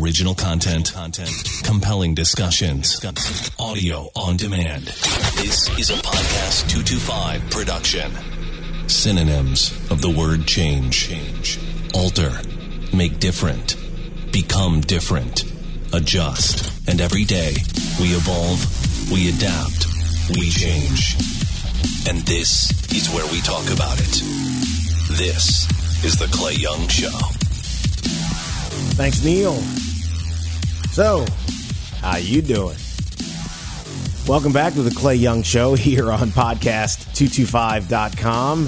Original content, compelling discussions, audio on demand. This is a podcast 225 production. Synonyms of the word change. Change. Alter. Make different. Become different. Adjust. And every day, we evolve, we adapt, we change. And this is where we talk about it. This is the Clay Young Show. Thanks, Neil. So, how you doing? Welcome back to the Clay Young Show here on podcast225.com,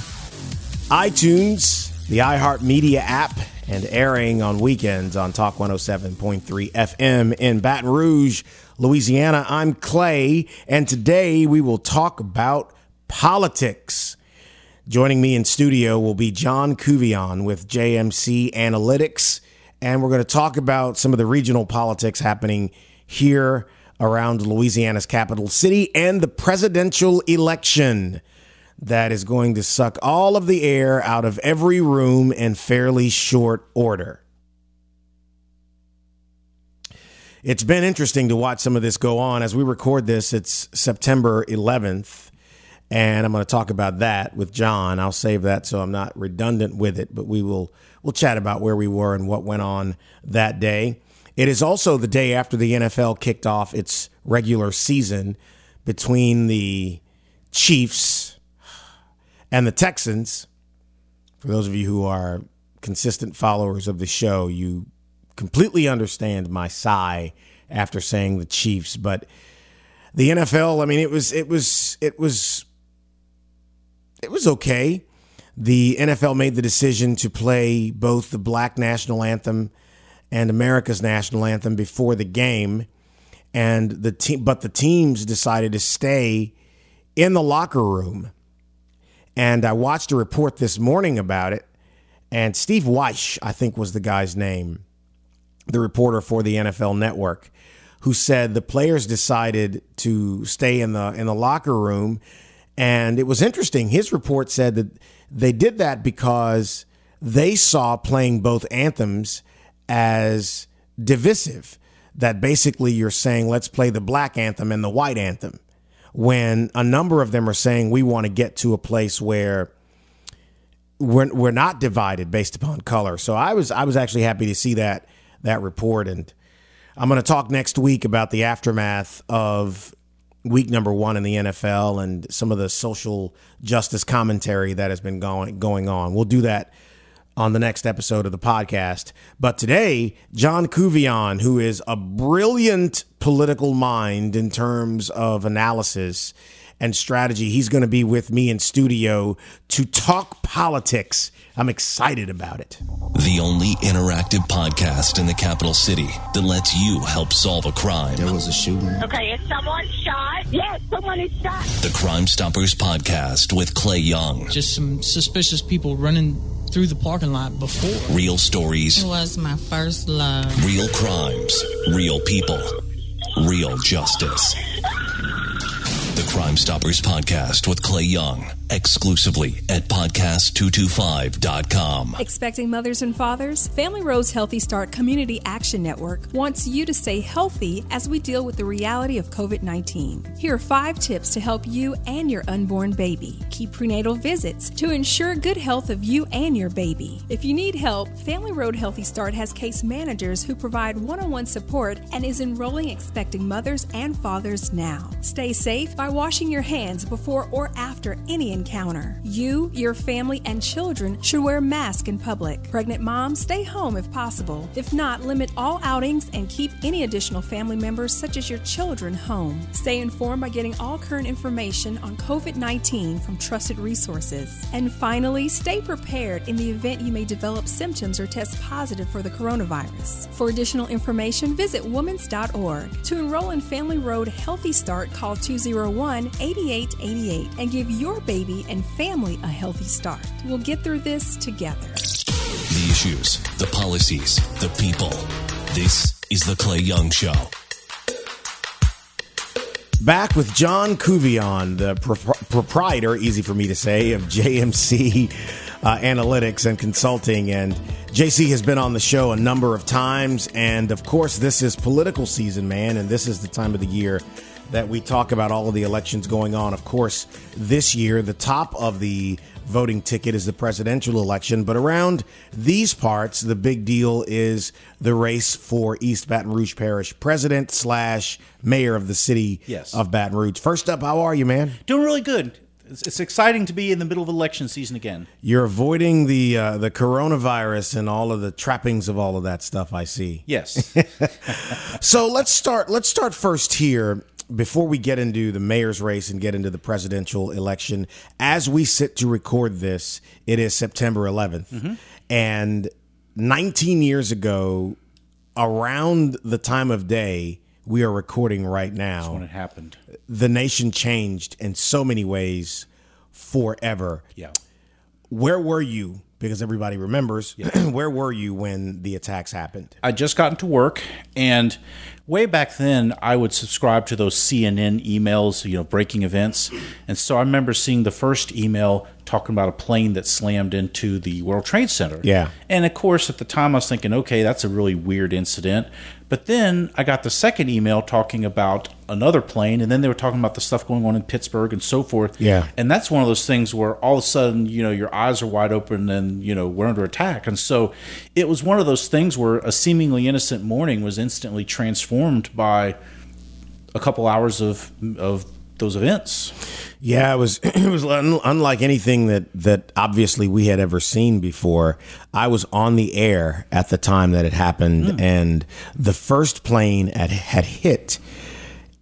iTunes, the iHeartMedia app, and airing on weekends on Talk 107.3 FM in Baton Rouge, Louisiana. I'm Clay, and today we will talk about politics. Joining me in studio will be John Couvillon with JMC Analytics and we're going to talk about some of the regional politics happening here around Louisiana's capital city and the presidential election that is going to suck all of the air out of every room in fairly short order. It's been interesting to watch some of this go on. As we record this, it's September 11th, and I'm going to talk about that with John. I'll save that so I'm not redundant with it, but we will we'll chat about where we were and what went on that day. It is also the day after the NFL kicked off its regular season between the Chiefs and the Texans. For those of you who are consistent followers of the show, you completely understand my sigh after saying the Chiefs, but the NFL, I mean it was it was it was it was okay the NFL made the decision to play both the black national anthem and America's national anthem before the game. And the team, but the teams decided to stay in the locker room. And I watched a report this morning about it. And Steve Wyche, I think was the guy's name, the reporter for the NFL network, who said the players decided to stay in the in the locker room. And it was interesting. His report said that they did that because they saw playing both anthems as divisive. That basically you're saying, let's play the black anthem and the white anthem. When a number of them are saying we want to get to a place where we're, we're not divided based upon color. So I was I was actually happy to see that that report and I'm going to talk next week about the aftermath of week number one in the NFL and some of the social justice commentary that has been going going on. We'll do that on the next episode of the podcast. But today, John Couvillon, who is a brilliant political mind in terms of analysis and strategy, he's going to be with me in studio to talk politics I'm excited about it. The only interactive podcast in the capital city that lets you help solve a crime. There was a shooting. Okay, is someone shot? Yes, someone is shot. The Crime Stoppers podcast with Clay Young. Just some suspicious people running through the parking lot before. Real stories. It was my first love. Real crimes. Real people. Real justice. The Crime Stoppers podcast with Clay Young exclusively at podcast225.com. Expecting mothers and fathers? Family Road's Healthy Start Community Action Network wants you to stay healthy as we deal with the reality of COVID 19. Here are five tips to help you and your unborn baby. Keep prenatal visits to ensure good health of you and your baby. If you need help, Family Road Healthy Start has case managers who provide one on one support and is enrolling expecting mothers and fathers now. Stay safe by washing your hands before or after any encounter. You, your family, and children should wear masks in public. Pregnant moms, stay home if possible. If not, limit all outings and keep any additional family members, such as your children, home. Stay informed by getting all current information on COVID 19 from trusted resources. And finally, stay prepared in the event you may develop symptoms or test positive for the coronavirus. For additional information, visit womens.org. To enroll in Family Road Healthy Start, call 201 8888 and give your baby baby and family a healthy start. We'll get through this together. The issues, the policies, the people. This is The Clay Young Show. Back with John Couvillon, the pro- proprietor, easy for me to say, of JMC uh, Analytics and Consulting. And JC has been on the show a number of times, and of course, this is political season, man, and this is the time of the year that we talk about all of the elections going on. Of course, this year, the top of the voting ticket is the presidential election, but around these parts, the big deal is the race for East Baton Rouge Parish president slash mayor of the city Yes. of Baton Rouge. First up, how are you, man? Doing really good. It's, it's exciting to be in the middle of election season again. You're avoiding the uh, the coronavirus and all of the trappings of all of that stuff. I see. Yes. So let's start. Let's start first here before we get into the mayor's race and get into the presidential election. As we sit to record this, it is September 11th, mm-hmm. and 19 years ago, around the time of day we are recording right now, when it happened. the nation changed in so many ways forever. Yeah. Where were you? Because everybody remembers. where were you when the attacks happened? I just got into work, and way back then, I would subscribe to those CNN emails, you know, breaking events. And so I remember seeing the first email talking about a plane that slammed into the World Trade Center. Yeah. And of course, at the time, I was thinking, okay, that's a really weird incident. But then I got the second email talking about another plane, and then they were talking about the stuff going on in Pittsburgh and so forth. Yeah. And that's one of those things where all of a sudden, you know, your eyes are wide open and, you know, we're under attack. And so it was one of those things where a seemingly innocent morning was instantly transformed by a couple hours of of those events. Yeah, it was it was un, unlike anything that that obviously we had ever seen before. I was on the air at the time that it happened, hmm. and the first plane had, had hit,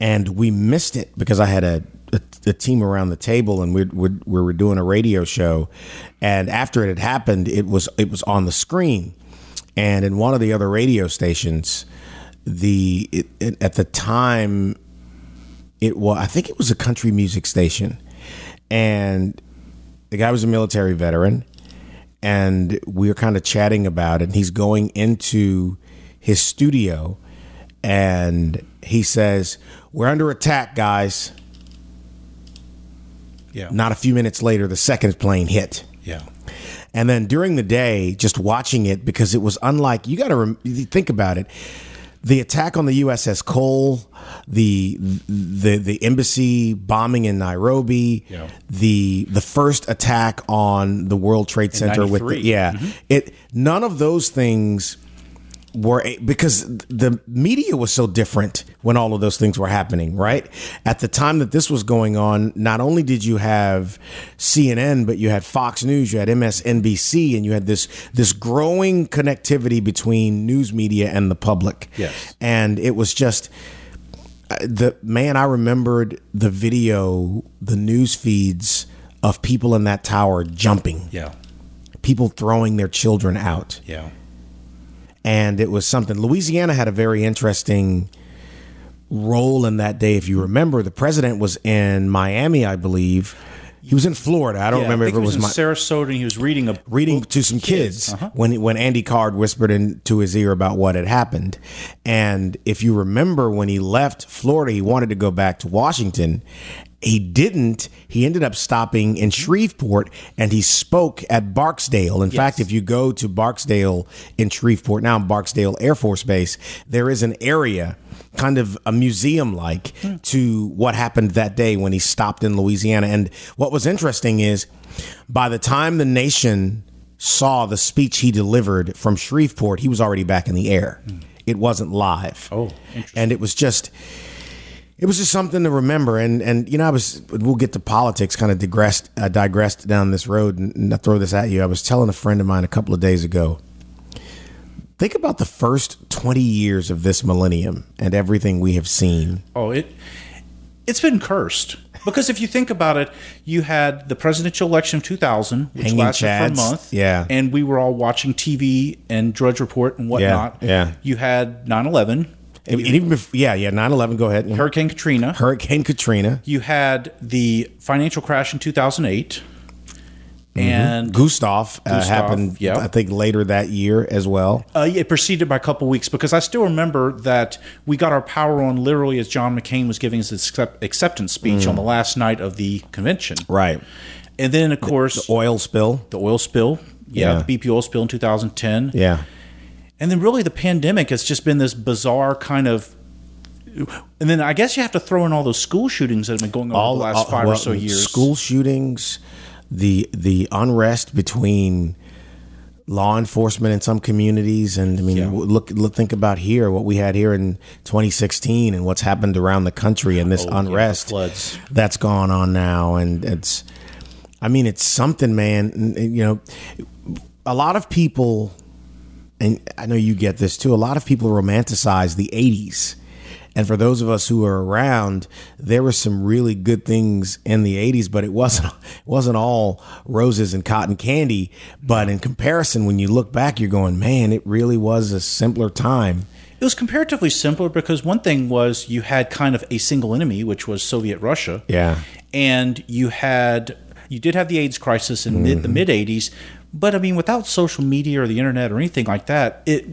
and we missed it because I had a. A, a team around the table, and we, we we were doing a radio show, and after it had happened, it was it was on the screen, and in one of the other radio stations, the it, it, at the time it was I think it was a country music station, and the guy was a military veteran, and we were kind of chatting about it. And he's going into his studio, and he says, "We're under attack, guys." Yeah. Not a few minutes later, the second plane hit. Yeah. And then during the day, just watching it because it was unlike you got to rem- think about it. The attack on the USS Cole, the the the embassy bombing in Nairobi, Yeah. the the first attack on the World Trade Center with the, 93. yeah, mm-hmm. it none of those things were because the media was so different when all of those things were happening, right? At the time that this was going on, not only did you have CNN, but you had Fox News, you had MSNBC, and you had this this growing connectivity between news media and the public. Yes. And it was just uh, the man I remembered the video, the news feeds of people in that tower jumping, Yeah. people throwing their children out Yeah. and it was something. Louisiana had a very interesting role in that day. If you remember, the president was in Miami, I believe. He was in Florida. I don't Yeah, remember I if it was, in my, Sarasota and he was reading a reading to some kids, Uh-huh. when when Andy Card whispered into his ear about what had happened. And if you remember, when he left Florida, he wanted to go back to Washington. He didn't. He ended up stopping in Shreveport and he spoke at Barksdale. In fact, if you go to Barksdale in Shreveport, now Barksdale Air Force Base, there is an area, kind of a museum like, to what happened that day when he stopped in Louisiana. And what was interesting is by the time the nation saw the speech he delivered from Shreveport, he was already back in the air. It wasn't live. Oh, interesting. and it was just it was just something to remember. And and you know, I was we'll get to politics, kind of digressed uh, digressed down this road, and, and I throw this at you. I was telling a friend of mine a couple of days ago. Think about the first twenty years of this millennium and everything we have seen. Oh, it it's been cursed. Because if you think about it, you had the presidential election of 2000, which Hanging lasted chads, for a month. yeah. And we were all watching TV and Drudge Report and whatnot. yeah. yeah. You had 9 11, And even bef- yeah, yeah, 9-11, Go ahead. Hurricane Katrina. Hurricane Katrina, You had the financial crash in 2008. And Gustav, uh, Gustav, happened. yeah. I think later that year as well. Uh, it proceeded by a couple weeks because I still remember that we got our power on literally as John McCain was giving his accept- acceptance speech on the last night of the convention. Right. And then, of course, the Oil spill. the oil spill Yeah, Yeah. the BP oil spill in 2010. Yeah. And then really the pandemic has just been this bizarre kind of. And then I guess you have to throw in all those school shootings that have been going on over the last all- five well, or so years. School shootings, the the unrest between law enforcement in some communities, and I mean, Yeah. look, look, think about here what we had here in 2016, and what's happened around the country, and this Oh, unrest floods. that's gone on now, and it's, I mean, it's something, man. You know, a lot of people and I know you get this too. A lot of people romanticize the '80s, and for those of us who are around, there were some really good things in the '80s, but it wasn't it wasn't all roses and cotton candy. But in comparison, when you look back, you're going, man, it really was a simpler time. It was comparatively simpler because one thing was you had kind of a single enemy, which was Soviet Russia. Yeah. And you had you did have the AIDS crisis in mid, the Mm-hmm. mid '80s, but I mean, without social media or the internet or anything like that, it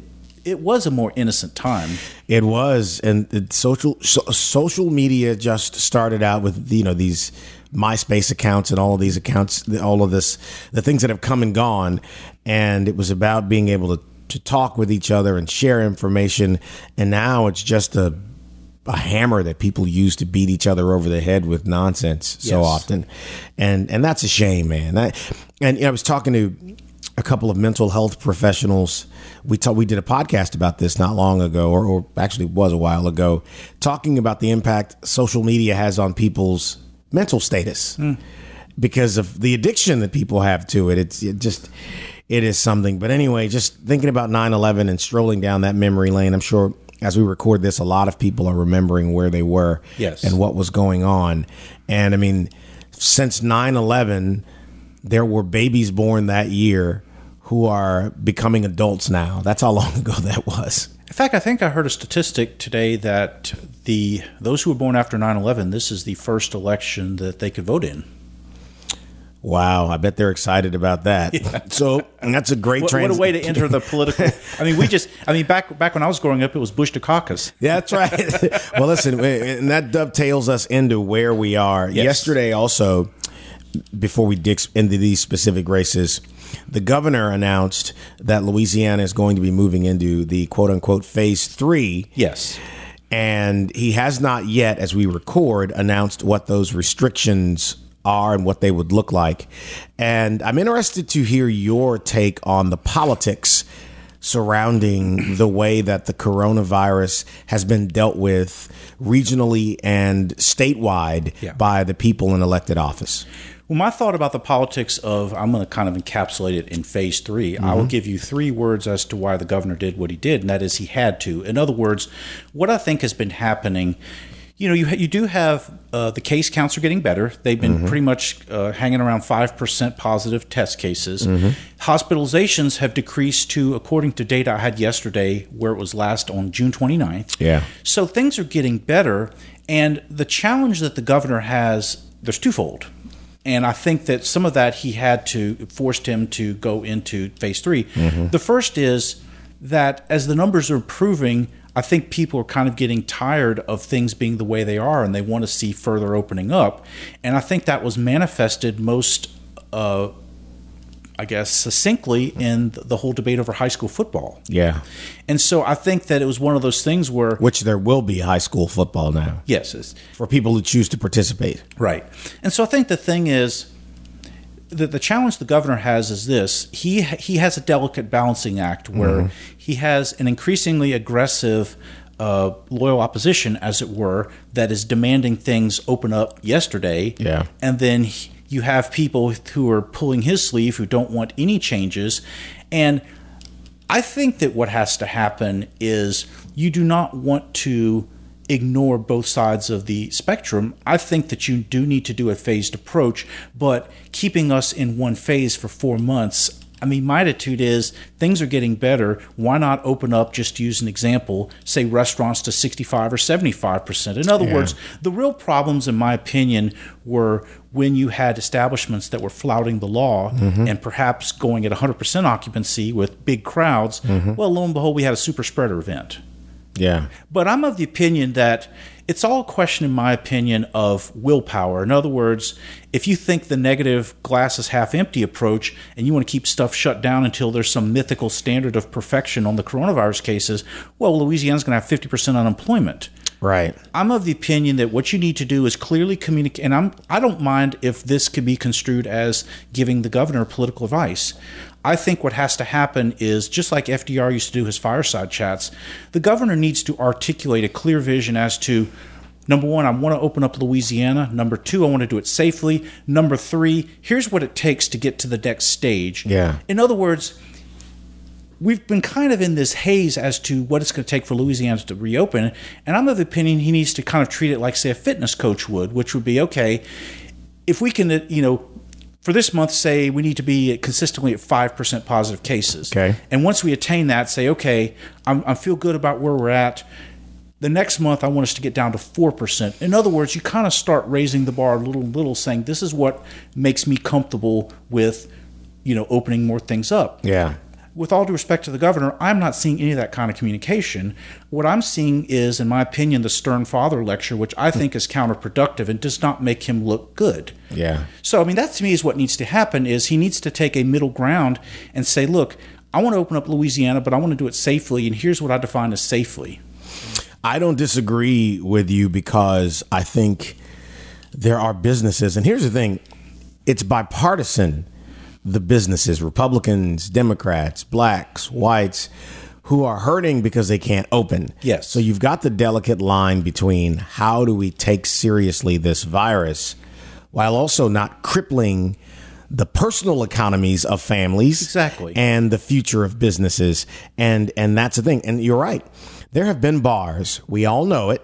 it was a more innocent time. It was, and the social so, social media just started out with you know these MySpace accounts and all of these accounts, all of this, the things that have come and gone, and it was about being able to to talk with each other and share information, and now it's just a a hammer that people use to beat each other over the head with nonsense so Yes. often, and and that's a shame, man. I, and you know, I was talking to a couple of mental health professionals. We ta- we did a podcast about this not long ago, or, or actually was a while ago, talking about the impact social media has on people's mental status hmm. because of the addiction that people have to it. It's it just it is something. But anyway, just thinking about 9-11 and strolling down that memory lane, I'm sure as we record this, a lot of people are remembering where they were Yes. and what was going on. And I mean, since 9-11, there were babies born that year who are becoming adults now. That's how long ago that was. In fact, I think I heard a statistic today that the those who were born after 9/11, this is the first election that they could vote in. Wow, I bet they're excited about that. So and that's a great What, what a way to enter the political. I mean, we just. I mean, back back when I was growing up, it was Bush to Dukakis. Yeah, that's right. well, listen, and that dovetails us into where we are. Yes. Yesterday, also, before we dig into these specific races, the governor announced that Louisiana is going to be moving into the quote unquote phase three. Yes. And he has not yet, as we record, announced what those restrictions are and what they would look like. And I'm interested to hear your take on the politics surrounding the way that the coronavirus has been dealt with regionally and statewide Yeah. by the people in elected office. Well, my thought about the politics of I'm going to kind of encapsulate it in phase 3 I will give you three words as to why the governor did what he did, and that is he had to. In other words, what I think has been happening. You know, you you do have uh, the case counts are getting better. They've been pretty much uh, hanging around five percent positive test cases. Hospitalizations have decreased to, according to data I had yesterday, where it was last on June 29th. Yeah. So things are getting better, and the challenge that the governor has there's twofold, and I think that some of that he had to forced him to go into phase 3 The first is that as the numbers are improving, I think people are kind of getting tired of things being the way they are, and they want to see further opening up, and I think that was manifested most. Uh, I guess succinctly in the whole debate over high school football. Yeah. And so I think that it was one of those things where Which there will be high school football now yes, for people who choose to participate. Right. And so I think the thing is the, the challenge the governor has is this. He he has a delicate balancing act where he has an increasingly aggressive uh, loyal opposition, as it were, that is demanding things open up yesterday. Yeah. And then he- you have people who are pulling his sleeve who don't want any changes. And I think that what has to happen is you do not want to ignore both sides of the spectrum. I think that you do need to do a phased approach, but keeping us in one phase for four months. I mean, my attitude is things are getting better. Why not open up, just to use an example, say restaurants to 65 or 75%? In other Yeah. words, the real problems, in my opinion, were when you had establishments that were flouting the law mm-hmm. and perhaps going at 100% occupancy with big crowds. Mm-hmm. Well, lo and behold, we had a super spreader event. Yeah. But I'm of the opinion that it's all a question, in my opinion, of willpower. In other words, if you think the negative glass is half empty approach and you want to keep stuff shut down until there's some mythical standard of perfection on the coronavirus cases, well, Louisiana's going to have 50% unemployment. Right. I'm of the opinion that what you need to do is clearly communicate, and I'm I don't mind if this could be construed as giving the governor political advice. I think what has to happen is just like FDR used to do his fireside chats, the governor needs to articulate a clear vision as to number one, I want to open up Louisiana. Number two, I want to do it safely. Number three, here's what it takes to get to the next stage. Yeah. In other words, we've been kind of in this haze as to what it's going to take for Louisiana to reopen. And I'm of the opinion he needs to kind of treat it like, say, a fitness coach would, which would be okay, if we can, you know, for this month, say we need to be consistently at 5% positive cases. Okay. And once we attain that, say, okay, I'm, I feel good about where we're at. The next month, I want us to get down to 4%. In other words, you kind of start raising the bar a little, little, saying, this is what makes me comfortable with, you know, opening more things up Yeah. With all due respect to the governor, I'm not seeing any of that kind of communication. What I'm seeing is, in my opinion, the Stern Father lecture, which I think is counterproductive and does not make him look good. Yeah. So, I mean, that to me is what needs to happen is he needs to take a middle ground and say, look, I want to open up Louisiana, but I want to do it safely, and here's what I define as safely. I don't disagree with you because I think there are businesses, and here's the thing it's bipartisan, the businesses, Republicans, Democrats, blacks, whites, who are hurting because they can't open. Yes. So you've got the delicate line between how do we take seriously this virus while also not crippling the personal economies of families Exactly. and the future of businesses and and that's the thing and you're right there have been bars we all know it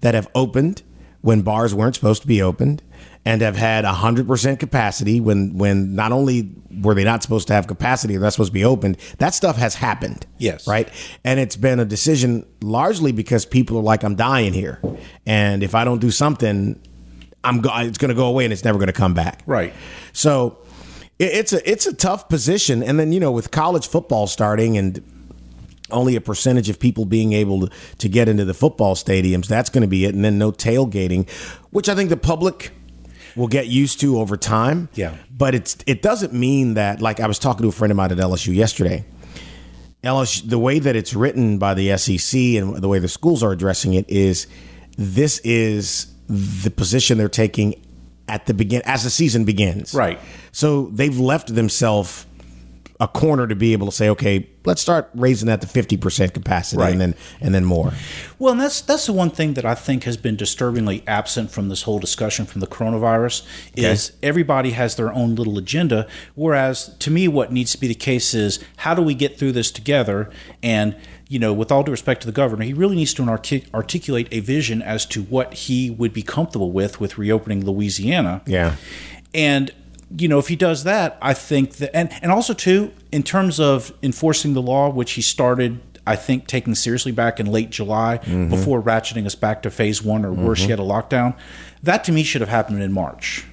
that have opened when bars weren't supposed to be opened and have had 100% capacity when when not only were they not supposed to have capacity they're not supposed to be opened that stuff has happened. Yes. right? And it's been a decision largely because people are like i'm dying here. And if i don't do something i'm go- it's going to go away and it's never going to come back. Right. so it- it's a it's a tough position, and then you know with college football starting and only a percentage of people being able to, to get into the football stadiums, that's going to be it, and then no tailgating, which I think the public will get used to over time. Yeah. but it's it doesn't mean that like I was talking to a friend of mine at LSU yesterday. LSU, the way that it's written by the SEC and the way the schools are addressing it is this is the position they're taking at the begin as the season begins. Right. So they've left themselves a corner to be able to say, okay, let's start raising that to fifty percent capacity, Right. and then and then more. Well, and that's that's the one thing that I think has been disturbingly absent from this whole discussion from the coronavirus is everybody has their own little agenda. Whereas to me, what needs to be the case is how do we get through this together? And you know, with all due respect to the governor, he really needs to artic- articulate a vision as to what he would be comfortable with with reopening Louisiana. Yeah. And you know, if he does that, I think that, and and also too, in terms of enforcing the law, which he started, I think, taking seriously back in late July, before ratcheting us back to phase one or worse yet, a lockdown. That to me should have happened in March,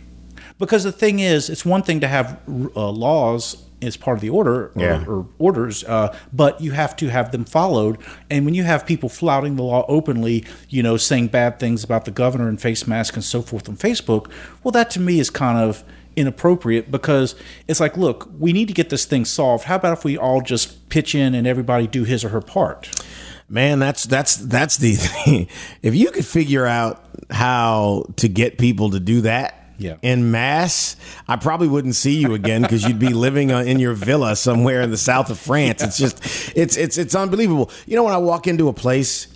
because the thing is, it's one thing to have uh, laws as part of the order or, Yeah. or orders, uh, but you have to have them followed. And when you have people flouting the law openly, you know, saying bad things about the governor and face masks and so forth on Facebook, well, that to me is kind of inappropriate because it's like, look, we need to get this thing solved. How about if we all just pitch in and everybody do his or her part? Man, that's that's that's the thing. If you could figure out how to get people to do that Yeah. in mass, I probably wouldn't see you again because you'd be living uh, in your villa somewhere in the south of France. It's just it's it's it's unbelievable. You know when I walk into a place,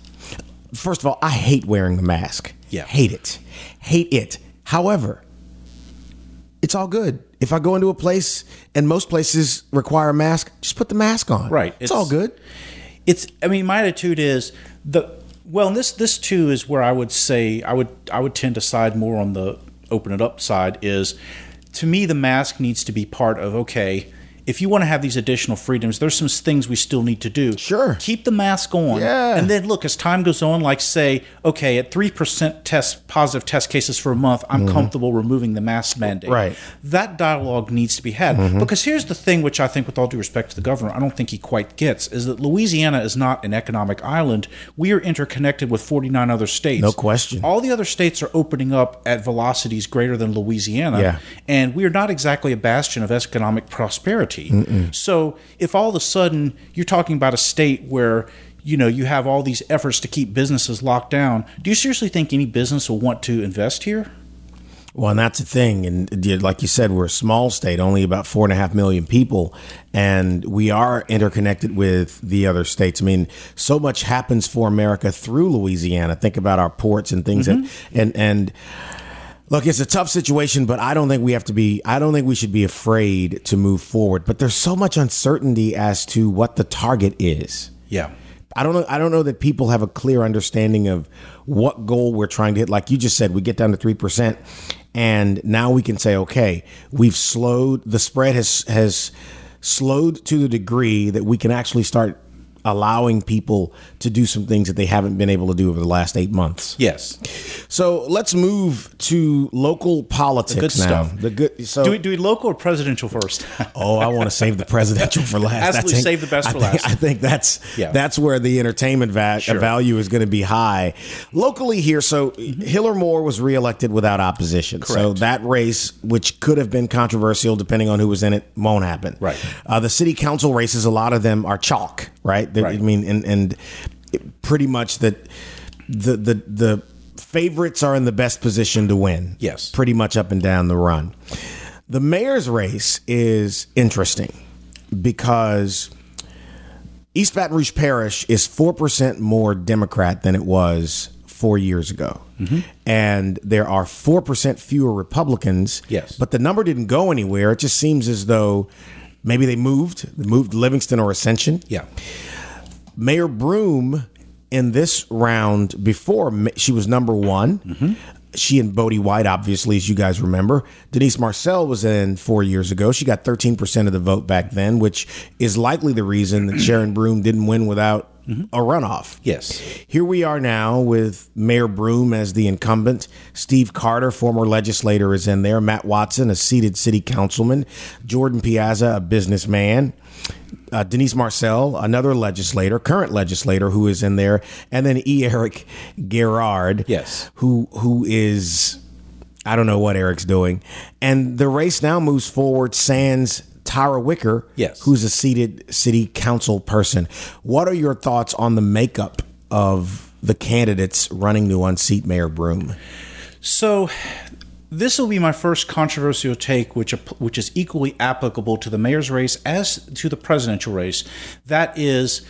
first of all, I hate wearing the mask. Yeah. Hate it. Hate it. However, it's all good. If I go into a place and most places require a mask, just put the mask on. Right. It's, It's- all good. it's i mean my attitude is the well and this this too is where i would say i would i would tend to side more on the open it up side is to me the mask needs to be part of okay if you want to have these additional freedoms, there's some things we still need to do. Sure. Keep the mask on. Yeah. And then look, as time goes on, like say, okay, at 3% test positive test cases for a month, I'm mm-hmm. comfortable removing the mask mandate. Right. That dialogue needs to be had. Mm-hmm. Because here's the thing, which I think, with all due respect to the governor, I don't think he quite gets, is that Louisiana is not an economic island. We are interconnected with 49 other states. No question. All the other states are opening up at velocities greater than Louisiana. Yeah. And we are not exactly a bastion of economic prosperity. So if all of a sudden you're talking about a state where you know you have all these efforts to keep businesses locked down, do you seriously think any business will want to invest here? Well, and that's the thing. And like you said, we're a small state, only about four and a half million people, and we are interconnected with the other states. I mean, so much happens for America through Louisiana. Think about our ports and things mm-hmm. that, and and. Look, it's a tough situation, but I don't think we have to be. I don't think we should be afraid to move forward. But there's so much uncertainty as to what the target is. Yeah. I don't know. I don't know that people have a clear understanding of what goal we're trying to hit. Like you just said, we get down to three percent, and now we can say, okay, we've slowed. The spread has has slowed to the degree that we can actually start allowing people to do some things that they haven't been able to do over the last eight months. Yes. So let's move to local politics good now. stuff. The good. So Do we do we local or presidential first? Oh, I want to save the presidential for last. Absolutely That's- save the best I for think- last. I think that's Yeah. that's where the entertainment va- Sure. value is going to be high. Locally here, so Hillar Moore was reelected without opposition. So that race, which could have been controversial depending on who was in it, won't happen. Right. Uh, the city council races, a lot of them are chalk. Right. They- Right. I mean, and and pretty much that the the the favorites are in the best position to win. Yes. Pretty much up and down the run. The mayor's race is interesting because East Baton Rouge Parish is 4% more Democrat than it was four years ago. Mm-hmm. And there are 4% fewer Republicans. Yes. But the number didn't go anywhere. It just seems as though maybe they moved, they moved Livingston or Ascension. yeah. Mayor Broome in this round before she was number one. Mm-hmm. She and Bodi White, obviously, as you guys remember. Denise Marcelle was in four years ago. She got 13% of the vote back then, which is likely the reason that Sharon Broome didn't win without a runoff. Yes. Here we are now with Mayor Broome as the incumbent. Steve Carter, former legislator, is in there. Matt Watson, a seated city councilman. Jordan Piazza, a businessman. Uh, Denise Marcelle, another legislator, current legislator, who is in there, and then E. Eric Guirard, Yes. who who is I don't know what Eric's doing, and the race now moves forward. Sans Tara Wicker, Yes. who's a seated city council person. What are your thoughts on the makeup of the candidates running to unseat Mayor Broome? So this will be my first controversial take, which which is equally applicable to the mayor's race as to the presidential race. That is.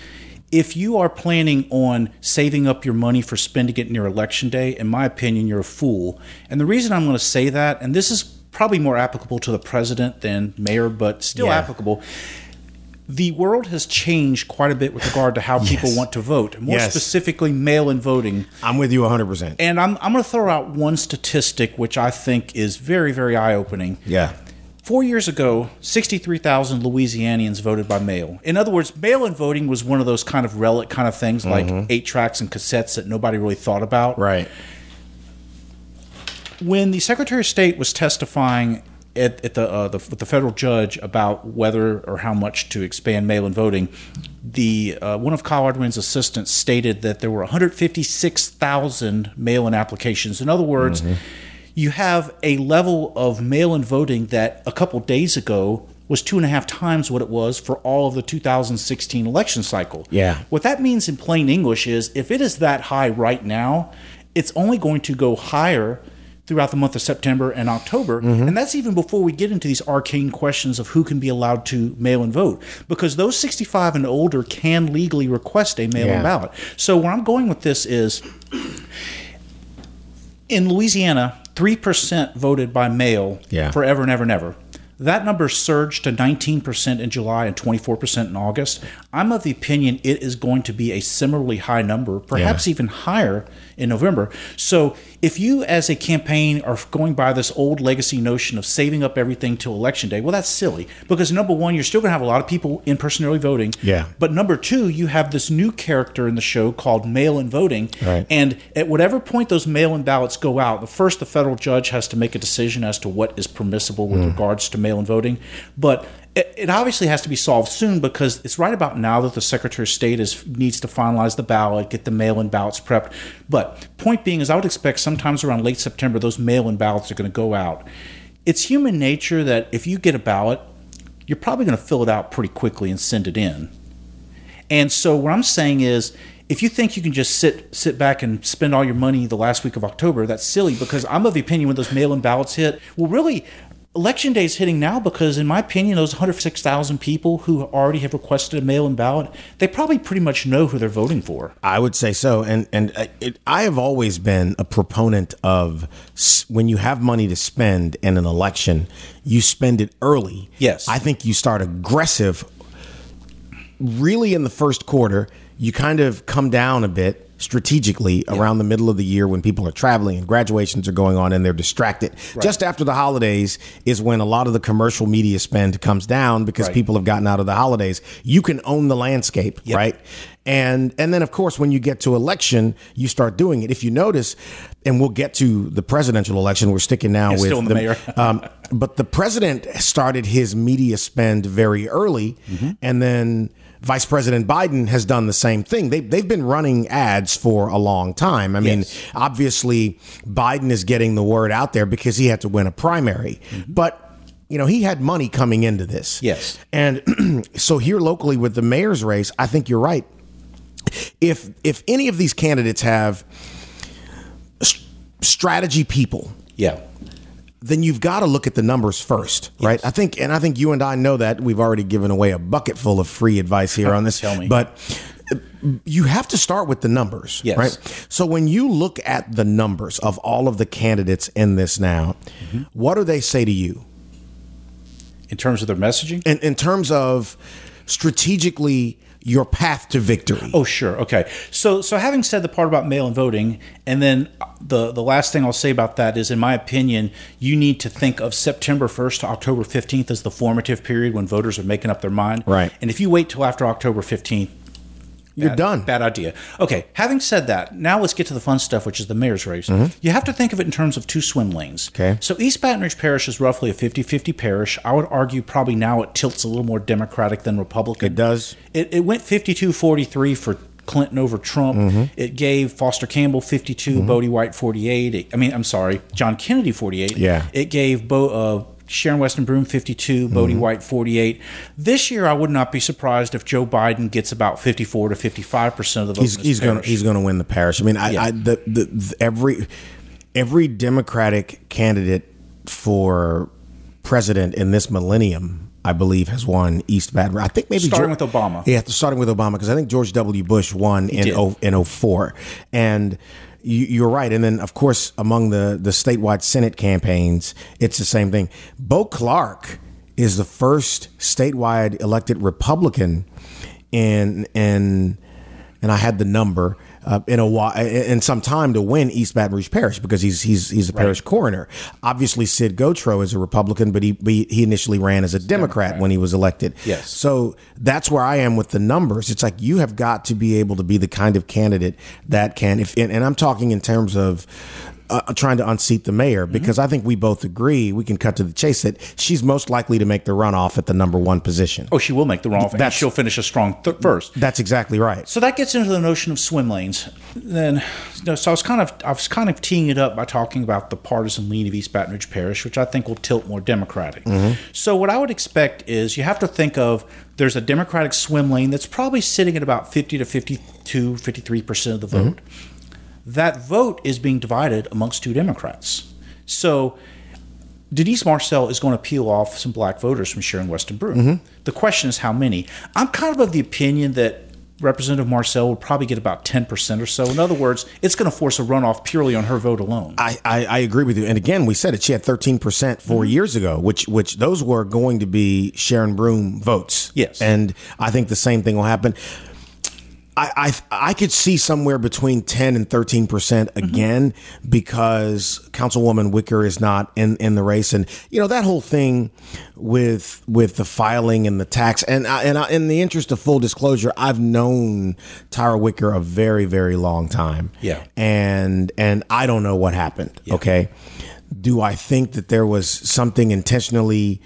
If you are planning on saving up your money for spending it near election day, in my opinion, you're a fool. And the reason I'm going to say that, and this is probably more applicable to the president than mayor, but still Yeah. applicable. The world has changed quite a bit with regard to how people want to vote, more Yes. specifically mail in voting. I'm with you 100%. And I'm, I'm going to throw out one statistic which I think is very, very eye opening. yeah. Four years ago, 63,000 Louisianians voted by mail. In other words, mail in voting was one of those kind of relic kind of things like mm-hmm. eight tracks and cassettes that nobody really thought about. Right. When the Secretary of State was testifying at, at the, uh, the with the federal judge about whether or how much to expand mail-in voting, the uh, one of Kyle Ardoin's assistants stated that there were 156,000 mail-in applications. In other words, you have a level of mail-in voting that a couple days ago was two and a half times what it was for all of the 2016 election cycle. Yeah. What that means in plain English is if it is that high right now, it's only going to go higher throughout the month of September and October. Mm-hmm. And that's even before we get into these arcane questions of who can be allowed to mail and vote. Because those 65 and older can legally request a mail in Yeah. ballot. So where I'm going with this is in Louisiana, 3% voted by mail Yeah. forever and ever and ever. That number surged to 19% in July and 24% in August. I'm of the opinion it is going to be a similarly high number, perhaps Yeah. even higher in November. So if you, as a campaign, are going by this old legacy notion of saving up everything till election day, well, that's silly because number one, you're still going to have a lot of people in person early voting. Yeah. But number two, you have this new character in the show called mail in voting. Right. And at whatever point those mail in ballots go out, the first, the federal judge has to make a decision as to what is permissible with hmm. regards to mail in voting. But it, obviously has to be solved soon because it's right about now that the Secretary of State is needs to finalize the ballot, get the mail in ballots prepped. But point being is, I would expect sometimes around late September, those mail in ballots are going to go out. It's human nature that if you get a ballot, you're probably going to fill it out pretty quickly and send it in. And so what I'm saying is if you think you can just sit sit back and spend all your money the last week of October, that's silly because I'm of the opinion when those mail-in ballots hit, well really election day is hitting now because in my opinion those 106,000 people who already have requested a mail-in ballot, they probably pretty much know who they're voting for. I would say so, and and it, I have always been a proponent of when you have money to spend in an election, you spend it early. Yes. I think you start aggressive. Really, in the first quarter, you kind of come down a bit strategically around the middle of the year when people are traveling and graduations are going on and they're distracted. Just after the holidays is when a lot of the commercial media spend comes down because Right. people have gotten out of the holidays. You can own the landscape, Yep. right? And and then of course when you get to election, you start doing it. If you notice, and we'll get to the presidential election, we're sticking now Yeah, with still in the mayor. um, but the president started his media spend very early, Mm-hmm. and then Vice President Biden has done the same thing. They, they've been running ads for a long time. I mean, Yes. obviously, Biden is getting the word out there because he had to win a primary. But, you know, he had money coming into this. Mm-hmm. Yes. And so here locally with the mayor's race, I think you're right. If if any of these candidates have strategy people, Yeah. Then you've got to look at the numbers first, right? I think, and I think you and I know that we've already given away a bucket full of free advice here on this. Tell me. but uh, you have to start with the numbers, Yes. right? So when you look at the numbers of all of the candidates in this now, Mm-hmm. what do they say to you In terms of their messaging? in, in terms of strategically your path to victory? Oh, sure. Okay. So, so having said the part about mail-in voting, and then the the last thing I'll say about that is, in my opinion, you need to think of September first to October fifteenth as the formative period when voters are making up their mind. Right. And if you wait till after October fifteenth, You're bad- done. Bad idea. Okay, having said that, now let's get to the fun stuff, which is the mayor's race. You have to think of it in terms of two swim lanes. Mm-hmm. Okay. So East Baton Rouge Parish is roughly a 50 50 parish. I would argue probably now it tilts a little more Democratic than Republican. It does. It, it went 52 43 for Clinton over Trump. Mm-hmm. It gave Foster Campbell 52, Bodi White 48. It- I mean, I'm sorry, John Kennedy 48. Yeah. It gave Bo, uh, Sharon Weston Broome 52, Bodi Mm-hmm. White 48. This year, I would not be surprised if Joe Biden gets about 54 to 55 percent of the votes. he's he's going he's going to win the parish. I mean, I, Yeah. I the, the, the every every Democratic candidate for president in this millennium, I believe, has won East Baton. Rouge. I think maybe Starting Geor- with Obama. Yeah, starting with Obama because I think George W. Bush won in did. o, in 04. and. You, you're right, and then of course among the the statewide Senate campaigns, it's the same thing. Beau Clark is the first statewide elected Republican in in and I had the number uh, in a while in some time to win East Baton Rouge Parish because he's he's he's a parish coroner. Obviously, Sid Gautreaux is a Republican, but he he initially ran as a Democrat, when he was elected. Yes. So that's where I am with the numbers. It's like you have got to be able to be the kind of candidate that can, if and, and I'm talking in terms of. Uh, trying to unseat the mayor mm-hmm. because I think we both agree we can cut to the chase that she's most likely to make the runoff at the number one position. Oh, she will make the runoff, That she'll finish a strong th- first. That's exactly right. So that gets into the notion of swim lanes. Then, no, so I was kind of I was kind of teeing it up by talking about the partisan lean of East Baton Rouge Parish, which I think will tilt more Democratic. Mm-hmm. So what I would expect is you have to think of there's a Democratic swim lane that's probably sitting at about 50 to 52, 53 percent of the mm-hmm. vote. That vote is being divided amongst two Democrats. So Denise Marcelle is going to peel off some black voters from Sharon Weston Broome. The question is how many. I'm kind of of the opinion that Representative Marcelle will probably get about 10% or so. In other words, it's going to force a runoff purely on her vote alone. I, I, I agree with you. And again, we said it. She had 13% 4 Mm-hmm. years ago, which which those were going to be Sharon Broome votes. Yes. And I think the same thing will happen. I, I I could see somewhere between 10 and 13 percent Mm-hmm. again because Councilwoman Wicker is not in, in the race, and you know that whole thing with with the filing and the tax. And I, and I, in the interest of full disclosure, I've known Tyra Wicker a very very long time. Yeah. and and I don't know what happened. Okay, do I think that there was something intentionally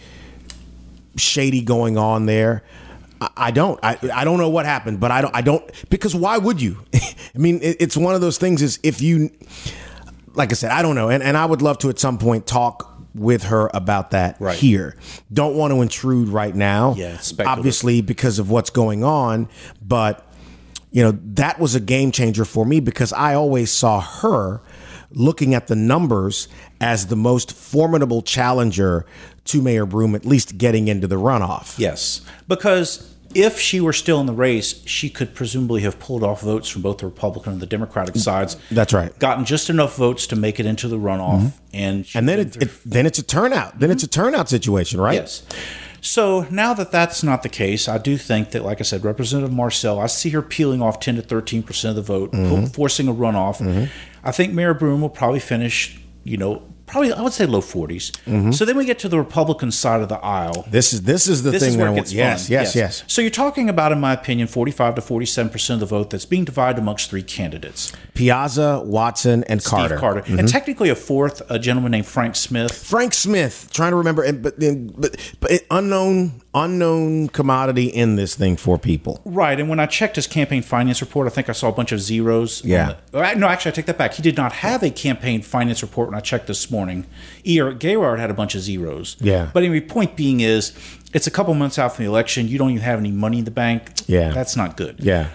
shady going on there? I- don't. I, I don't know what happened, but I don't. I don't because why would you? I mean, it, it's one of those things. Is if you, like I said, I don't know, and and I would love to at some point talk with her about that Right. here. Don't want to intrude right now. Yeah, obviously because of what's going on, but you know that was a game changer for me because I always saw her looking at the numbers as the most formidable challenger to Mayor Broome, at least getting into the runoff. Yes, because if she were still in the race, she could presumably have pulled off votes from both the Republican and the Democratic sides. That's right. Gotten just enough votes to make it into the runoff, and she And then it, it then it's a turnout. Then it's a turnout situation, right? Yes. So now that that's not the case, I do think that, like I said, Representative Marcelle, I see her peeling off 10 to 13 percent of the vote, Mm-hmm. forcing a runoff. I think Mayor Broome will probably finish, you know, probably I would say low 40s. Mm-hmm. So then we get to the Republican side of the aisle. This is this is the This thing is where it gets Yes, fun. yes, yes. So you're talking about, in my opinion, 45 to 47 percent of the vote that's being divided amongst three candidates: Piazza, Watson, and Carter. Steve Carter, Mm-hmm. and technically a fourth, a gentleman named Frank Smith. Frank Smith, trying to remember, but but, but unknown, unknown commodity in this thing for people. Right, and when I checked his campaign finance report, I think I saw a bunch of zeros. Yeah. the- no, actually, I take that back. He did not have a campaign finance report when I checked this morning. Eric Guirard had a bunch of zeros. Yeah. But anyway, point being is, it's a couple months out from the election. You don't even have any money in the bank. Yeah. That's not good. Yeah,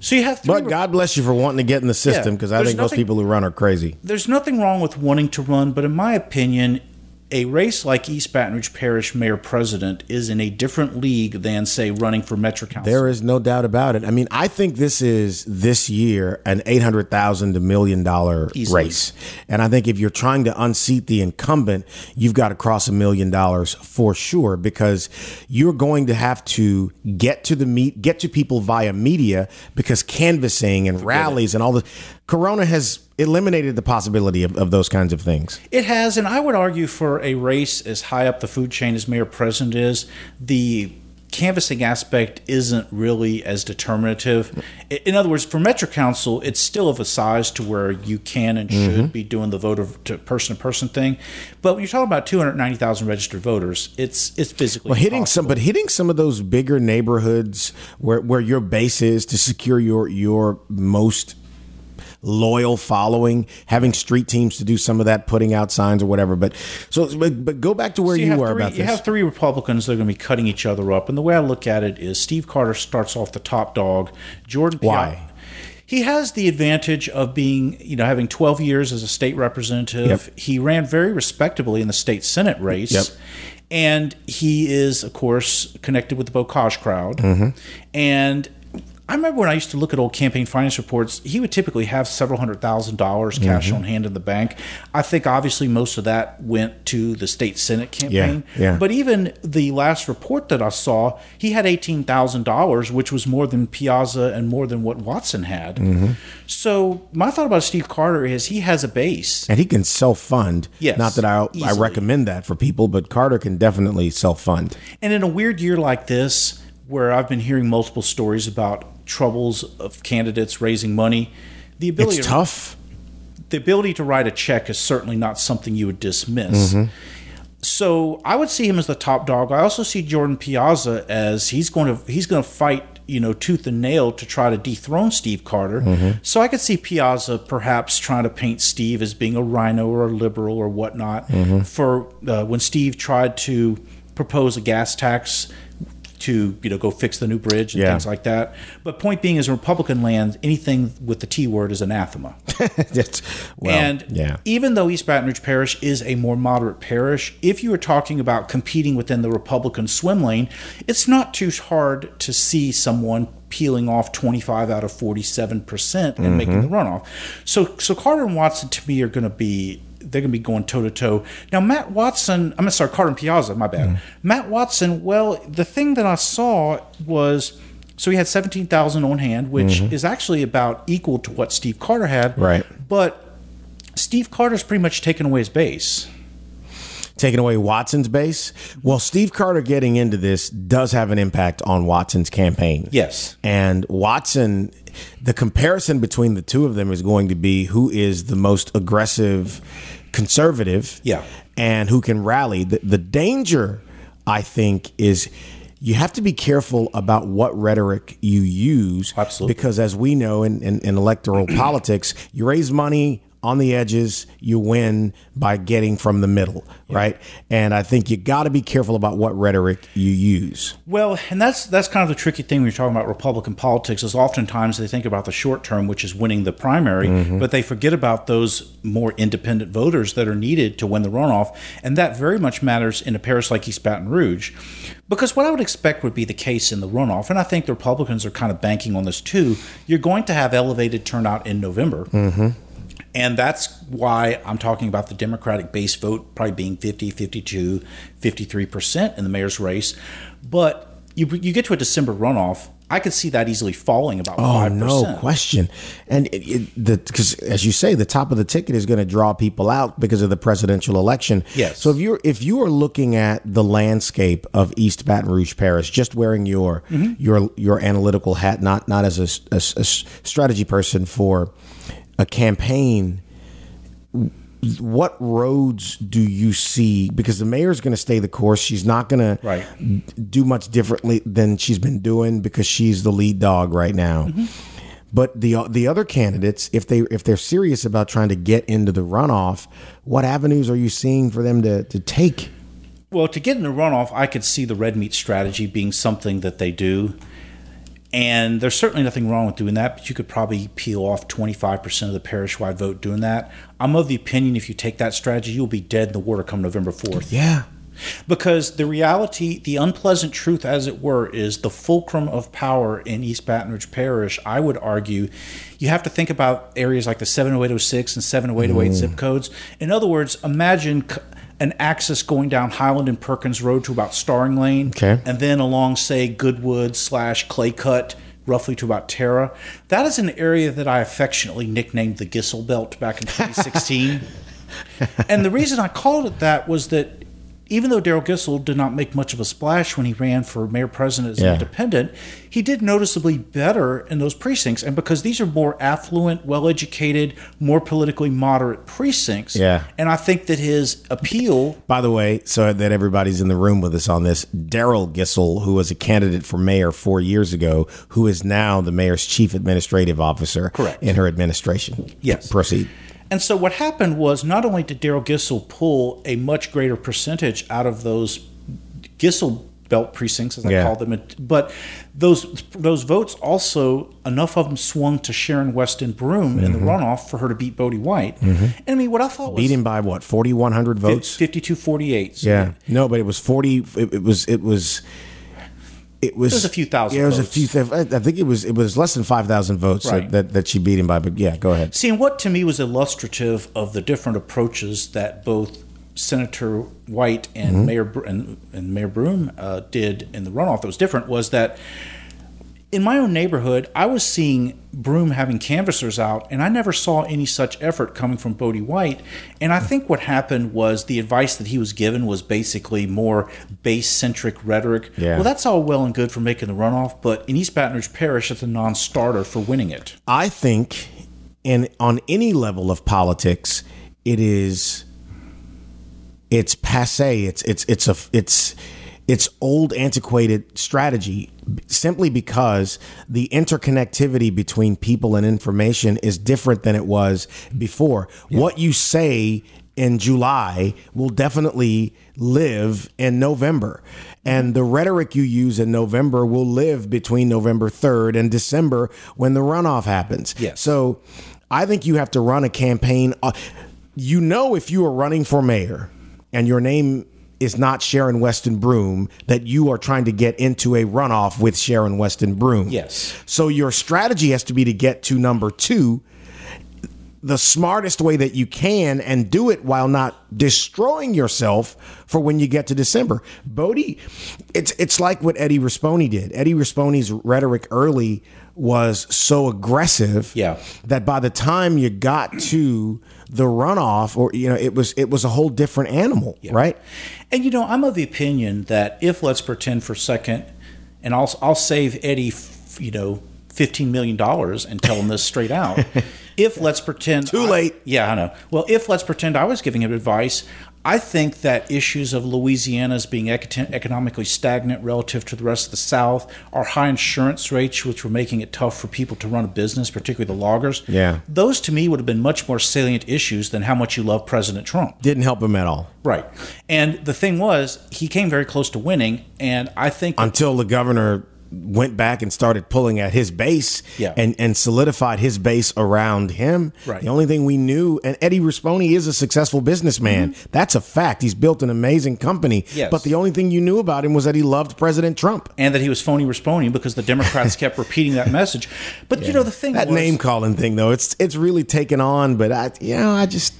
So you have three but God bless you for wanting to get in the system Yeah, because I there's think most people who run are crazy. there's nothing wrong with wanting to run, but in my opinion, a race like East Baton Rouge Parish Mayor President is in a different league than, say, running for Metro Council. There is no doubt about it. I mean, I think this is this year an eight hundred thousand to million dollar Easily. race, and I think if you're trying to unseat the incumbent, you've got to cross a million dollars for sure because you're going to have to get to the meet, get to people via media because canvassing and rallies and all the Corona has eliminated the possibility of, of those kinds of things. It has, and I would argue for a race as high up the food chain as Mayor President is, the canvassing aspect isn't really as determinative. In other words, for Metro Council, it's still of a size to where you can and should mm-hmm. be doing the voter to person to person thing. But when you're talking about 290,000 registered voters, it's it's physically Well, hitting impossible. some, but hitting some of those bigger neighborhoods where where your base is to secure your your most loyal following, having street teams to do some of that, putting out signs or whatever. But so, but, but go back to where So you, have were three, about this. You have three Republicans that are going to be cutting each other up, and the way I look at it is Steve Carter starts off the top dog. Jordan, Why? He has the advantage of being, you know, having 12 years as a state representative. Yep. He ran very respectably in the state senate race. Yep. And he is, of course, connected with the Bocage crowd. Mm-hmm. And I remember when I used to look at old campaign finance reports, he would typically have several hundred thousand dollars cash Mm-hmm. on hand in the bank. I think obviously most of that went to the state senate campaign. yeah. But even the last report that I saw, he had eighteen thousand dollars, which was more than Piazza and more than what Watson had. Mm-hmm. So my thought about Steve Carter is he has a base. and he can self fund. Yes, Not that I I recommend that for people, but Carter can definitely self fund. And in a weird year like this, where I've been hearing multiple stories about troubles of candidates raising money, the ability It's to, tough. the ability to write a check is certainly not something you would dismiss. Mm-hmm. So I would see him as the top dog. I also see Jordan Piazza as he's going to he's going to fight you know tooth and nail to try to dethrone Steve Carter. Mm-hmm. So I could see Piazza perhaps trying to paint Steve as being a rhino or a liberal or whatnot. Mm-hmm. For uh, when Steve tried to propose a gas tax to you know go fix the new bridge and Yeah. things like that. But point being, is in Republican land, anything with the T word is anathema. Well, and yeah. even though East Baton Rouge Parish is a more moderate parish, if you are talking about competing within the Republican swim lane, it's not too hard to see someone peeling off 25 out of 47 percent and making the Mm-hmm. runoff. So, so Carter and Watson to me are going to be they're going to be going toe to toe. Now, Matt Watson, I'm going to start Carter Piazza, my bad. Mm-hmm. Matt Watson, well, the thing that I saw was. So he had 17,000 on hand, which is actually about equal to what Steve Carter had. Mm-hmm. Right. But Steve Carter's pretty much taken away his base. Taking away Watson's base. Well, Steve Carter getting into this does have an impact on Watson's campaign. Yes. And Watson, the comparison between the two of them is going to be who is the most aggressive conservative Yeah. and who can rally. The, the danger, I think, is you have to be careful about what rhetoric you use. Absolutely. Because as we know in, in, in electoral politics, you raise money on the edges, you win by getting from the middle, right? And I think you got to be careful about what rhetoric you use. Well, and that's that's kind of the tricky thing when you're talking about Republican politics is oftentimes they think about the short term, which is winning the primary, mm-hmm. but they forget about those more independent voters that are needed to win the runoff, and that very much matters in a parish like East Baton Rouge, because what I would expect would be the case in the runoff, and I think the Republicans are kind of banking on this too. You're going to have elevated turnout in November. Mm-hmm. And that's why I'm talking about the Democratic base vote probably being 50, 52, 53% in the mayor's race. But you, you get to a December runoff, I could see that easily falling about Oh 5%. no question! And it, it, the because as you say, the top of the ticket is going to draw people out because of the presidential election. Yes. So if you're if you are looking at the landscape of East Baton Rouge Parish, just wearing your Mm-hmm. your your analytical hat, not not as a strategy person for a campaign. What roads do you see? Because the mayor's going to stay the course. She's not going to do much differently than she's been doing because she's the lead dog right now. Mm-hmm. But the the other candidates, if they if they're serious about trying to get into the runoff, what avenues are you seeing for them to to take? Well, to get in the runoff, I could see the red meat strategy being something that they do. And there's certainly nothing wrong with doing that, but you could probably peel off 25% of the parish wide vote doing that. I'm of the opinion if you take that strategy, you'll be dead in the water come November 4th. Yeah, Because the reality, the unpleasant truth, as it were, is the fulcrum of power in East Baton Rouge Parish. I would argue you have to think about areas like the 70806 and 70808 mm. zip codes. In other words, imagine an axis going down Highland and Perkins Road to about Staring Lane, Okay. and then along, say, Goodwood slash Clay Cut. Roughly to about Terra. That is an area that I affectionately nicknamed the Gissel Belt back in 2016 and the reason I called it that was that even though Darryl Gissel did not make much of a splash when he ran for mayor president as an Yeah. independent, he did noticeably better in those precincts. And because these are more affluent, well educated, more politically moderate precincts, Yeah. and I think that his appeal By the way, so that everybody's in the room with us on this, Darryl Gissel, who was a candidate for mayor four years ago, who is now the mayor's chief administrative officer Correct. in her administration. Yes. Proceed. And so what happened was not only did Darryl Gissel pull a much greater percentage out of those Gissel belt precincts, as I Yeah. call them, but those those votes also enough of them swung to Sharon Weston Broome in the mm-hmm. runoff for her to beat Bodi White. Mm-hmm. And I mean, what I thought was Beat him by what, 4,100 votes? 52-48. Yeah. No, but it was 40. It, it was, it was, it was, It was a few thousand Yeah, it was votes. a few. Th- I think it was, it was less than 5,000 votes Right. that, that she beat him by. But yeah, go ahead. See, and what to me was illustrative of the different approaches that both Senator White and Mayor Br- and, and Mayor Broome uh, did in the runoff that was different was that in my own neighborhood, I was seeing Broome having canvassers out, and I never saw any such effort coming from Bodi White. And I think what happened was the advice that he was given was basically more base centric rhetoric. Yeah. Well, that's all well and good for making the runoff, but in East Baton Rouge Parish, it's a non starter for winning it. I think, in on any level of politics, it is it's passe. It's it's it's a it's it's old antiquated strategy simply because the interconnectivity between people and information is different than it was before. What you say in July will definitely live in November. And the rhetoric you use in November will live between November 3rd and December when the runoff happens. Yes. So I think you have to run a campaign. Uh, you know, if you are running for mayor and your name is not Sharon Weston Broome, that you are trying to get into a runoff with Sharon Weston Broome. Yes. So your strategy has to be to get to number two the smartest way that you can and do it while not destroying yourself for when you get to December. Bodi, it's it's like what Eddie Rispone did. Eddie Rispone's rhetoric early was so aggressive Yeah. that by the time you got to the runoff or you know it was it was a whole different animal, right? And you know, I'm of the opinion that if let's pretend for a second, and I'll I'll save Eddie, f- you know, fifteen million dollars and tell him this straight out. if let's pretend Too I- late. yeah, I know. Well, if let's pretend I was giving him advice, I think that issues of Louisiana's being economically stagnant relative to the rest of the South, our high insurance rates, which were making it tough for people to run a business, particularly the loggers. Yeah. those to me would have been much more salient issues than how much you love President Trump. Didn't help him at all. Right. And the thing was, he came very close to winning. And I think until the governor went back and started pulling at his base Yeah. and, and solidified his base around him. Right. The only thing we knew, and Eddie Rispone is a successful businessman. That's a fact. He's built an amazing company. Mm-hmm. Yes. But the only thing you knew about him was that he loved President Trump. and that he was phony responding because the Democrats kept repeating that message. But you know the thing That was, name calling thing, though, it's it's really taken on. But I, you know, I just,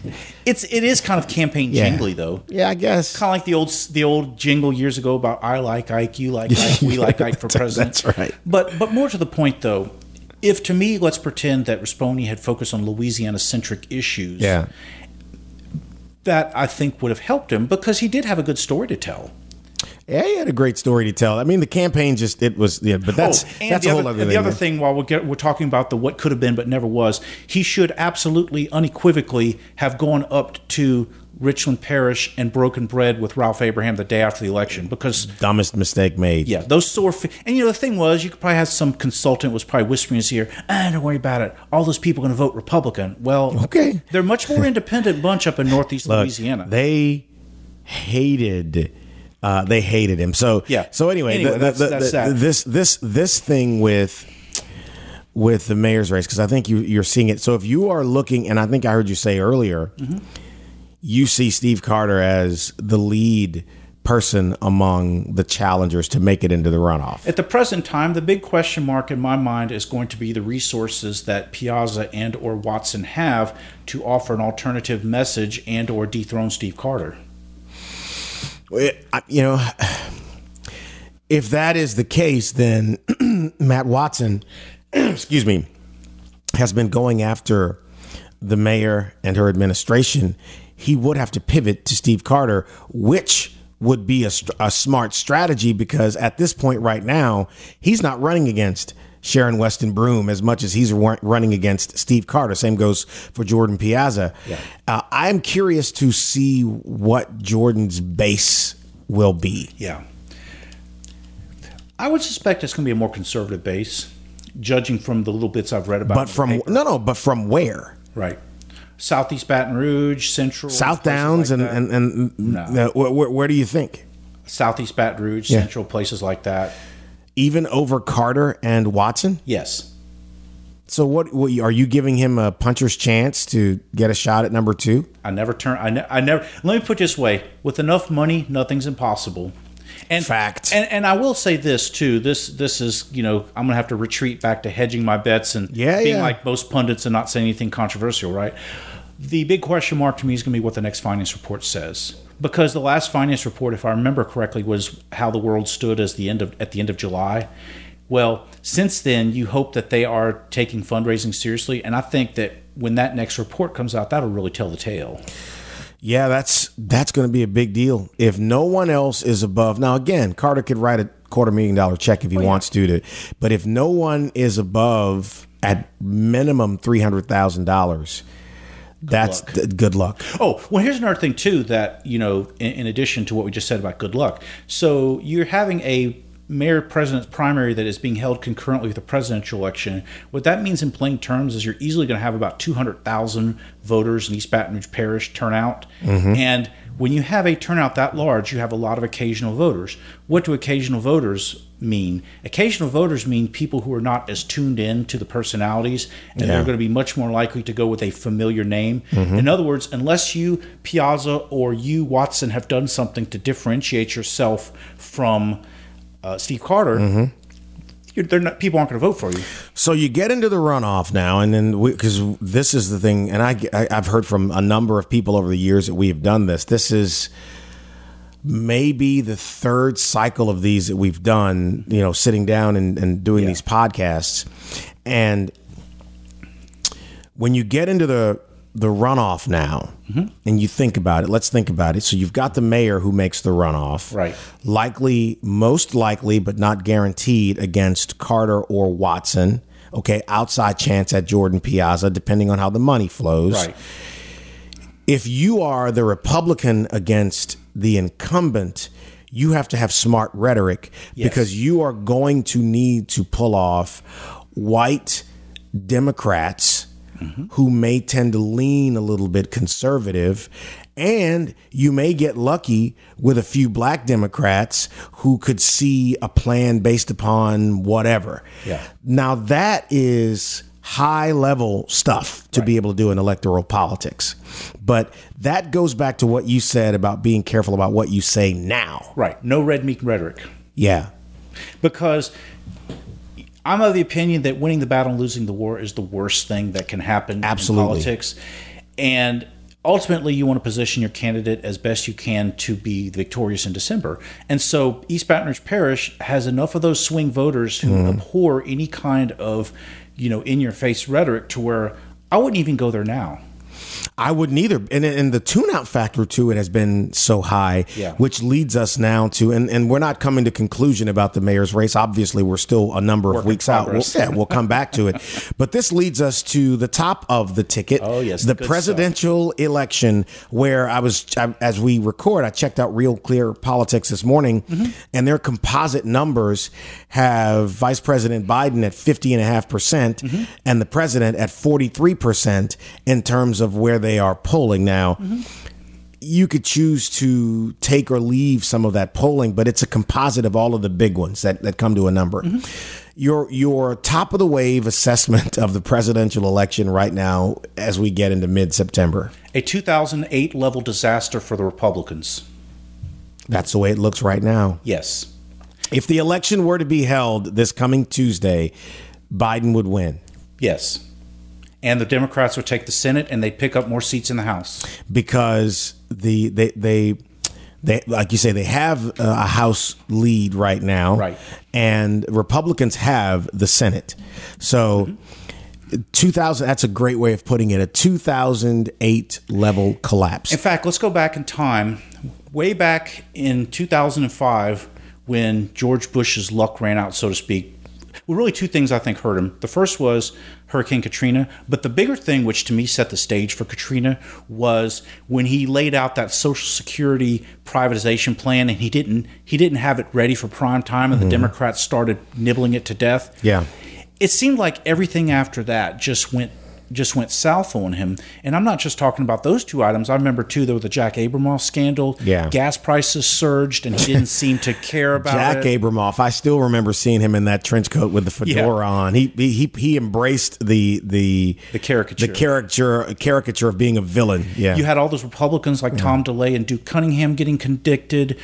it's it is kind of campaign Yeah. jingly though. yeah, I guess. Kind of like the old the old jingle years ago about I like Ike, you like Ike, we like Ike for president. That's right. But but more to the point though, if to me, let's pretend that Rispone had focused on Louisiana centric issues. Yeah. That I think would have helped him because he did have a good story to tell. Yeah, he had a great story to tell. I mean, the campaign just it was yeah, but that's oh, and that's the a whole other, other thing. The other thing, while we're, get, we're talking about the what could have been but never was, he should absolutely, unequivocally have gone up to Richland Parish and broken bread with Ralph Abraham the day after the election because. Dumbest mistake made. Yeah, those sore. Fi- and you know the thing was, you could probably have some consultant was probably whispering in his ear, "Ah, don't worry about it. All those people are going to vote Republican." Well, Okay. they're a much more independent bunch up in Northeast Look, Louisiana. They hated. Uh, they hated him. So Yeah. So anyway, Anyway, the- the- that's- the- that's the- that. this this this thing with with the mayor's race because I think you you're seeing it. So if you are looking, and I think I heard you say earlier, Mm-hmm. you see Steve Carter as the lead person among the challengers to make it into the runoff. At the present time, the big question mark in my mind is going to be the resources that Piazza and or Watson have to offer an alternative message and or dethrone Steve Carter. You know, if that is the case, then Matt Watson, excuse me, has been going after the mayor and her administration. He would have to pivot to Steve Carter, which would be a, a smart strategy because at this point right now, he's not running against Sharon Weston Broome as much as he's running against Steve Carter. Same goes for Jordan Piazza. Uh, I'm curious to see what Jordan's base will be. Yeah. I would suspect it's going to be a more conservative base, judging from the little bits I've read about. But from paper. no, no, but from where? right, Southeast Baton Rouge, Central, South Downs like and, and and No. uh, where, where, where do you think? Southeast Baton Rouge, Yeah. Central, places like that. Even over Carter and Watson? Yes. So what, what are you giving him a puncher's chance to get a shot at number two? I never turn. I, ne- I never. Let me put it this way: with enough money, nothing's impossible. And Fact. And and I will say this too. This this is you know I'm gonna have to retreat back to hedging my bets and Yeah, being yeah. like most pundits and not saying anything controversial. Right. The big question mark to me is going to be what the next finance report says, because the last finance report, if I remember correctly, was how the world stood as the end of at the end of July. Well, since then, you hope that they are taking fundraising seriously, and I think that when that next report comes out, that'll really tell the tale. Yeah, that's that's going to be a big deal. If no one else is above, now again, Carter could write a quarter million dollar check if he oh, wants to, to, but if no one is above at minimum three hundred thousand dollars, that's luck. th- good luck. Oh, well, here's another thing too that you know, in, in addition to what we just said about good luck. So you're having a mayor president's primary that is being held concurrently with the presidential election, what that means in plain terms is you're easily going to have about 200,000 voters in East Baton Rouge Parish turnout. Mm-hmm. And when you have a turnout that large, you have a lot of occasional voters. What do occasional voters mean? Occasional voters mean people who are not as tuned in to the personalities, and Yeah. they're going to be much more likely to go with a familiar name. In other words, unless you, Piazza, or you, Watson, have done something to differentiate yourself from uh, Steve Carter, you're, they're not, people aren't going to vote for you. So you get into the runoff now, and then because this is the thing, and I, I I've heard from a number of people over the years that we have done this. This is maybe the third cycle of these that we've done. You know, sitting down and, and doing Yeah. these podcasts, and when you get into the the runoff now. Mm-hmm. And you think about it. Let's think about it. So you've got the mayor who makes the runoff. Right. likely most likely but not guaranteed against carter or watson. Okay outside chance at jordan piazza depending on how the money flows. Right. if you are the Republican against the incumbent, you have to have smart rhetoric Yes. because you are going to need to pull off white Democrats Mm-hmm. who may tend to lean a little bit conservative. And you may get lucky with a few black Democrats who could see a plan based upon whatever. Yeah. Now, that is high level stuff to be able to do in electoral politics. But that goes back to what you said about being careful about what you say now. Right. No red meat rhetoric. Yeah. because I'm of the opinion that winning the battle and losing the war is the worst thing that can happen Absolutely. in politics. And ultimately, you want to position your candidate as best you can to be victorious in December. And so, East Baton Rouge Parish has enough of those swing voters who Mm-hmm. abhor any kind of, you know, in your face rhetoric to where I wouldn't even go there now. I wouldn't either. And, and the tune out factor to it has been so high, Yeah. which leads us now to, and, and we're not coming to conclusion about the mayor's race. Obviously, we're still a number of Work in weeks out. We'll, yeah, we'll come back to it. But this leads us to the top of the ticket. Oh, yes, The presidential election, where I was, I, as we record, I checked out Real Clear Politics this morning, Mm-hmm. and their composite numbers have Vice President Biden at 50.5%, percent Mm-hmm. and the president at 43% in terms of where they are polling now. You could choose to take or leave some of that polling, but it's a composite of all of the big ones that, that come to a number. Your your top of the wave assessment of the presidential election right now as we get into mid September. A 2008 level disaster for the Republicans. That's the way it looks right now. Yes. If the election were to be held this coming Tuesday, Biden would win Yes. And the Democrats would take the Senate and they'd pick up more seats in the House. because the they they they like you say they have uh, a House lead right now, Right. And Republicans have the Senate. So. 2000 that's a great way of putting it a 2008 level collapse In fact, let's go back in time. Way back in 2005, when George Bush's luck ran out, so to speak, well, really two things I think hurt him. The first was Hurricane Katrina, but the bigger thing, which to me set the stage for Katrina, was when he laid out that Social Security privatization plan, and he didn't he didn't have it ready for prime time, and the mm-hmm. Democrats started nibbling it to death. Yeah. It seemed like everything after that just went just went south on him. And I'm not just talking about those two items. I remember too there was the Jack Abramoff scandal. Yeah. gas prices surged, and he didn't seem to care about it. Jack it. Abramoff. I still remember seeing him in that trench coat with the fedora on. He he he, he embraced the the The caricature. the caricature caricature of being a villain. Yeah, You had all those Republicans like Tom DeLay and Duke Cunningham getting convicted,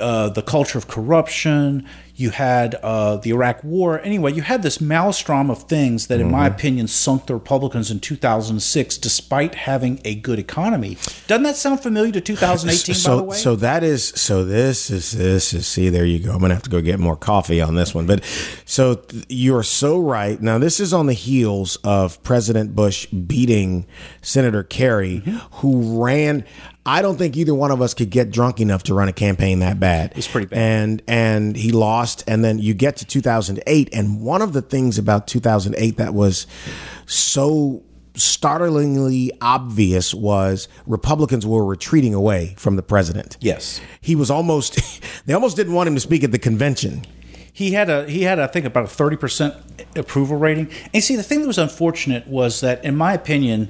uh, the culture of corruption. You had uh, the Iraq War. Anyway, you had this maelstrom of things that, in my Mm-hmm. opinion, sunk the Republicans in 2006, despite having a good economy. Doesn't that sound familiar to 2018? so by the way, so that is so this is this is see there you go i'm gonna have to go get more coffee on this one but so th- you're so right now this is on the heels of president bush beating senator kerry Mm-hmm. who ran I don't think either one of us could get drunk enough to run a campaign that bad. It's pretty bad. And and he lost and then you get to 2008 and one of the things about 2008 that was so startlingly obvious was Republicans were retreating away from the president. yes, He was almost they almost didn't want him to speak at the convention. he had a he had I think about a thirty percent approval rating. And see, the thing that was unfortunate was that, in my opinion,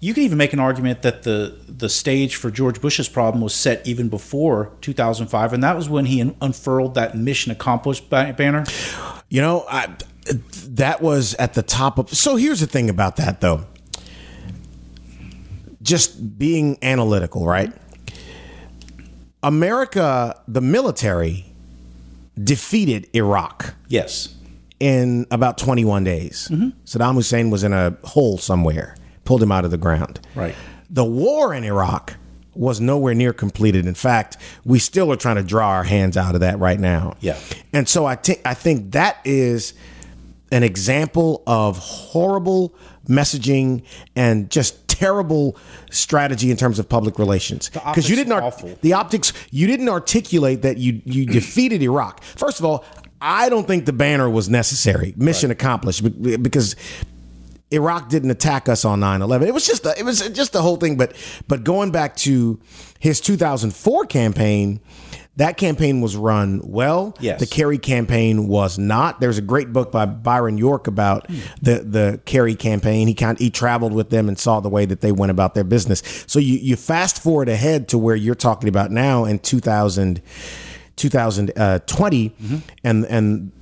you can even make an argument that the the stage for George Bush's problem was set even before 2005, and that was when he unfurled that mission accomplished banner. You know, I, that was at the top of. So here's the thing about that, though. Just being analytical, right? America, the military, defeated Iraq Yes. in about 21 days. Mm-hmm. Saddam Hussein was in a hole somewhere, pulled him out of the ground. Right. The war in Iraq was nowhere near completed. In fact, we still are trying to draw our hands out of that right now. Yeah. And so I think I think that is an example of horrible messaging and just terrible strategy in terms of public relations because you didn't are ar- awful. the optics you didn't articulate that you you defeated Iraq. First of all, I don't think the banner was necessary. Mission accomplished because Iraq didn't attack us on 9/11. It was just a, it was just the whole thing but but going back to his 2004 campaign, that campaign was run well. Yes. The Kerry campaign was not. There's a great book by Byron York about the the Kerry campaign. He kind he traveled with them and saw the way that they went about their business. So you you fast forward ahead to where you're talking about now in 2000 2020 uh, mm-hmm. and and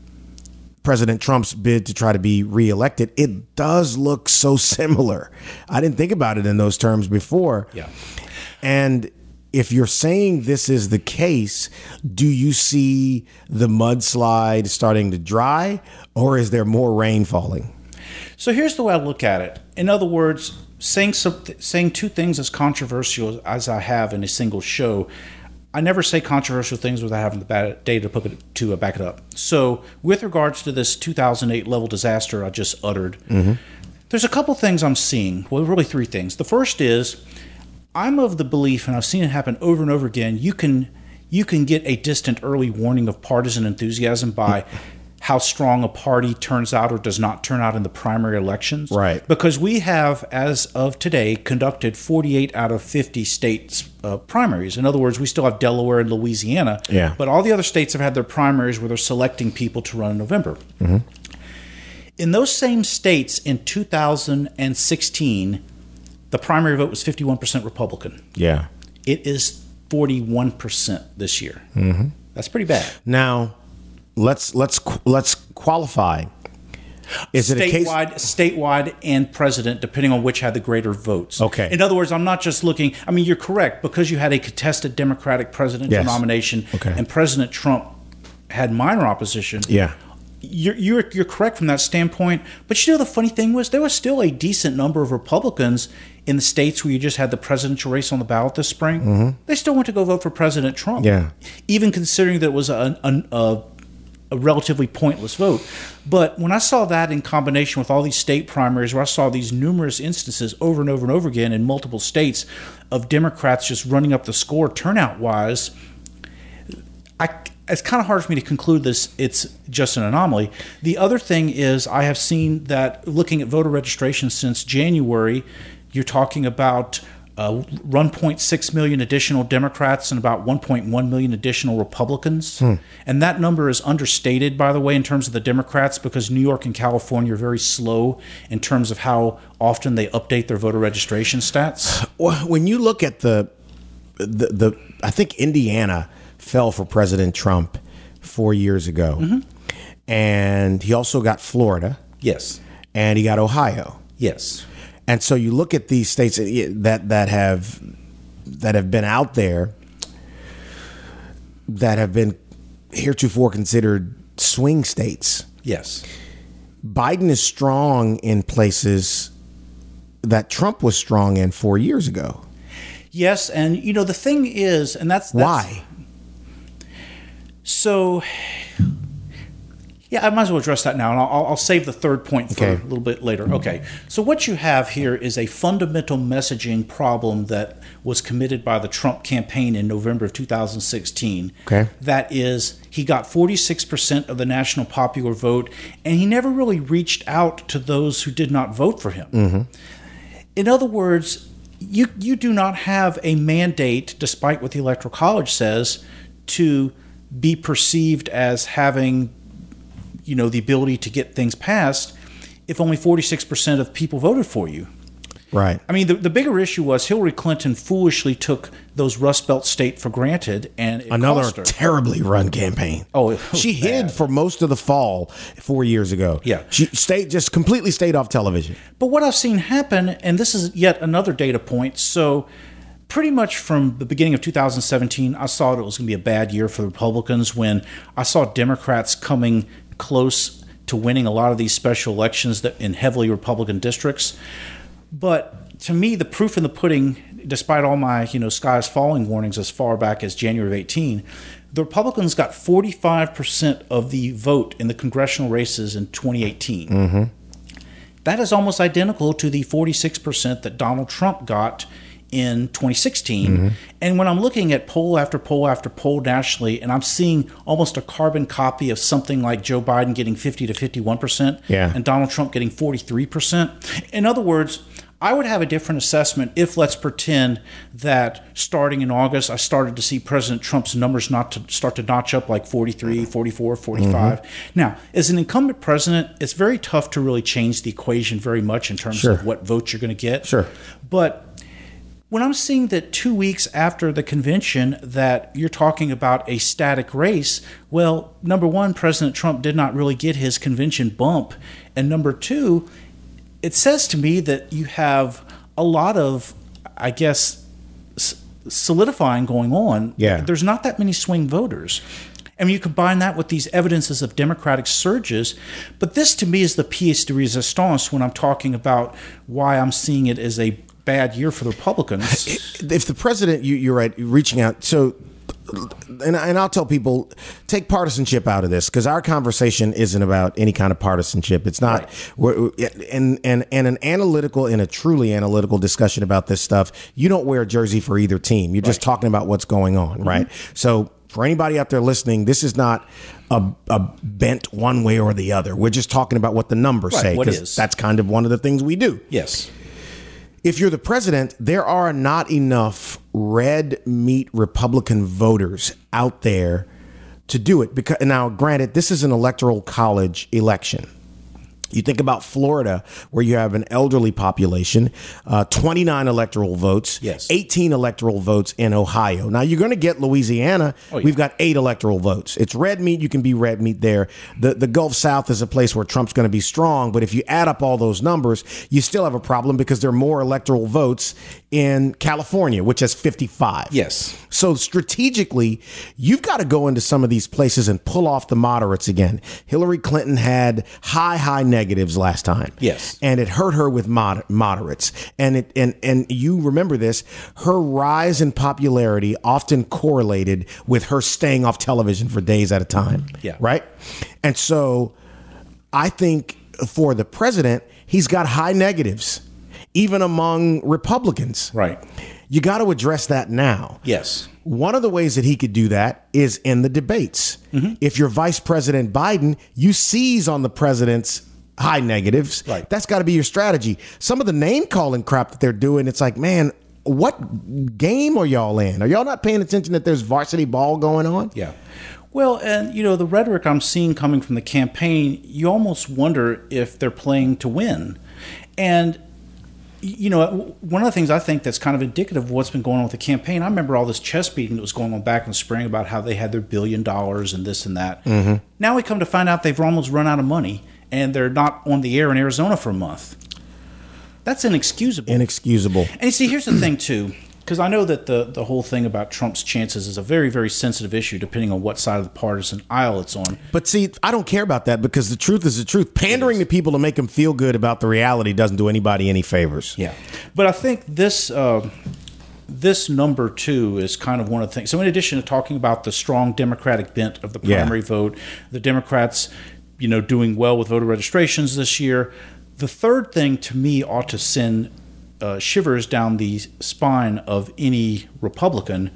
President Trump's bid to try to be reelected, it does look so similar. I didn't think about it in those terms before. Yeah. And if you're saying this is the case, do you see the mudslide starting to dry or is there more rain falling? So here's the way I look at it. In other words, saying some, saying two things as controversial as I have in a single show, I never say controversial things without having the data to put it to uh, back it up. So with regards to this 2008 level disaster I just uttered, there's a couple things I'm seeing. Well, really three things. The first is I'm of the belief, and I've seen it happen over and over again. You can you can get a distant early warning of partisan enthusiasm by how strong a party turns out or does not turn out in the primary elections. Right. Because we have, as of today, conducted 48 out of 50 states uh, primaries. In other words, we still have Delaware and Louisiana. Yeah. But all the other states have had their primaries where they're selecting people to run in November. In those same states in 2016, the primary vote was 51% Republican. Yeah. It is 41% this year. Mm-hmm. That's pretty bad. Now, let's let's let's qualify. Is it a case statewide, statewide, and president, depending on which had the greater votes. Okay. In other words, I'm not just looking. I mean, you're correct because you had a contested Democratic presidential Yes. nomination, Okay. and President Trump had minor opposition. Yeah. You're, you're you're correct from that standpoint, but you know the funny thing was there was still a decent number of Republicans in the states where you just had the presidential race on the ballot this spring. They still went to go vote for President Trump. Mm-hmm. Yeah. even considering that it was a, a, a a relatively pointless vote. But when I saw that in combination with all these state primaries, where I saw these numerous instances over and over and over again in multiple states of Democrats just running up the score turnout wise, I, it's kind of hard for me to conclude this. It's just an anomaly. The other thing is, I have seen that looking at voter registration since January, you're talking about uh, 1.6 million additional Democrats and about 1.1 million additional Republicans. And that number is understated, by the way, in terms of the Democrats, because New York and California are very slow in terms of how often they update their voter registration stats. Well, when you look at the, the the I think Indiana fell for President Trump four years ago, Mm-hmm. and he also got Florida Yes. and he got Ohio. Yes. And so you look at these states that that have that have been out there that have been heretofore considered swing states. Yes. Biden is strong in places that Trump was strong in 4 years ago. Yes, and you know the thing is, and that's, that's Why? So, yeah, I might as well address that now, and I'll, I'll save the third point for Okay. a little bit later. Okay, so what you have here is a fundamental messaging problem that was committed by the Trump campaign in November of 2016. Okay. that is, he got 46% of the national popular vote, and he never really reached out to those who did not vote for him. Mm-hmm. In other words, you you do not have a mandate, despite what the electoral college says, to be perceived as having you know, the ability to get things passed if only 46% of people voted for you? Right. I mean, the, the bigger issue was Hillary Clinton foolishly took those Rust Belt state for granted, and it Another terribly run campaign. Oh, she hid for most of the fall four years ago. Yeah. she stayed just completely stayed off television. But what I've seen happen, and this is yet another data point, so pretty much from the beginning of 2017, I saw that it was going to be a bad year for the Republicans when I saw Democrats coming close to winning a lot of these special elections that in heavily Republican districts. But to me, the proof in the pudding, despite all my you know skies falling warnings as far back as January of 18, the Republicans got 45% of the vote in the congressional races in 2018. Mm-hmm. That is almost identical to the 46% that Donald Trump got in 2016. And when I'm looking at poll after poll after poll nationally, and I'm seeing almost a carbon copy of something like Joe Biden getting 50 to 51%, Yeah. and Donald Trump getting 43%. In other words, I would have a different assessment if let's pretend that starting in August, I started to see President Trump's numbers not to start to notch up like 43, 44, 45. Mm-hmm. Now, as an incumbent president, it's very tough to really change the equation very much in terms Sure. of what votes you're going to get. Sure. But when I'm seeing that two weeks after the convention that you're talking about a static race, well, number one, President Trump did not really get his convention bump, and number two, it says to me that you have a lot of, I guess, solidifying going on. Yeah. there's not that many swing voters. I mean, you combine that with these evidences of democratic surges, but this to me is the pièce de résistance when I'm talking about why I'm seeing it as a bad year for the Republicans. if the president, you, you're right, reaching out. So, and, and I'll tell people, take partisanship out of this because our conversation isn't about any kind of partisanship. It's not, we're, and and and an analytical and a truly analytical discussion about this stuff. You don't wear a jersey for either team. You're just talking about what's going on, Mm-hmm. right? So. For anybody out there listening, this is not a, a bent one way or the other. We're just talking about what the numbers Right, say because that's kind of one of the things we do yes. If you're the president, there are not enough red meat Republican voters out there to do it. Because now, granted, this is an electoral college election. You think about Florida, where you have an elderly population, uh, 29 electoral votes, Yes. 18 electoral votes in Ohio. Now you're going to get Louisiana. Oh, yeah. We've got eight electoral votes. It's red meat. You can be red meat there. The the Gulf South is a place where Trump's going to be strong. But if you add up all those numbers, you still have a problem because there are more electoral votes in California, which has 55. Yes. So strategically, you've got to go into some of these places and pull off the moderates again. Hillary Clinton had high, high negatives last time. Yes. And it hurt her with mod- moderates. And it and and you remember this, her rise in popularity often correlated with her staying off television for days at a time. Yeah. Right? And so I think for the president, he's got high negatives, even among Republicans. Right. You got to address that now. Yes. One of the ways that he could do that is in the debates. Mm-hmm. If you're Vice President Biden, you seize on the president's high negatives. Right. That's got to be your strategy. Some of the name calling crap that they're doing, it's like, man, what game are y'all in? Are y'all not paying attention that there's varsity ball going on? Yeah. Well, and you know, the rhetoric I'm seeing coming from the campaign, you almost wonder if they're playing to win. And you know, one of the things I think that's kind of indicative of what's been going on with the campaign, I remember all this chest beating that was going on back in the spring about how they had their billion dollars and this and that. Mm-hmm. Now we come to find out they've almost run out of money and they're not on the air in Arizona for a month. That's inexcusable. Inexcusable. And you see, here's the thing too, because I know that the the whole thing about Trump's chances is a very very sensitive issue, depending on what side of the partisan aisle it's on. But see, I don't care about that because the truth is the truth. Pandering to people to make them feel good about the reality doesn't do anybody any favors. Yeah, but I think this. Uh, this number two is kind of one of the things. So, in addition to talking about the strong Democratic bent of the Yeah. primary vote, the Democrats, you know, doing well with voter registrations this year, the third thing to me ought to send uh, shivers down the spine of any Republican.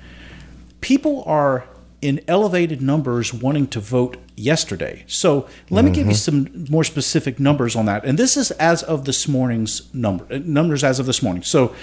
People are in elevated numbers wanting to vote yesterday. So let me give you some more specific numbers on that. And this is as of this morning's number uh, numbers as of this morning. So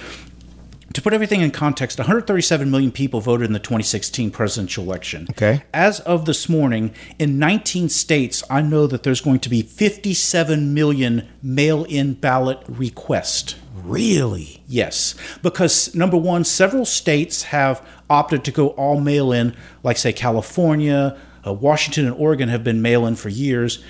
to put everything in context, 137 million people voted in the 2016 presidential election. Okay. As of this morning, in 19 states, I know that there's going to be 57 million mail in ballot requests. Really? Yes, because number one, several states have opted to go all mail in, like, say, California, uh, Washington, and Oregon have been mail in for years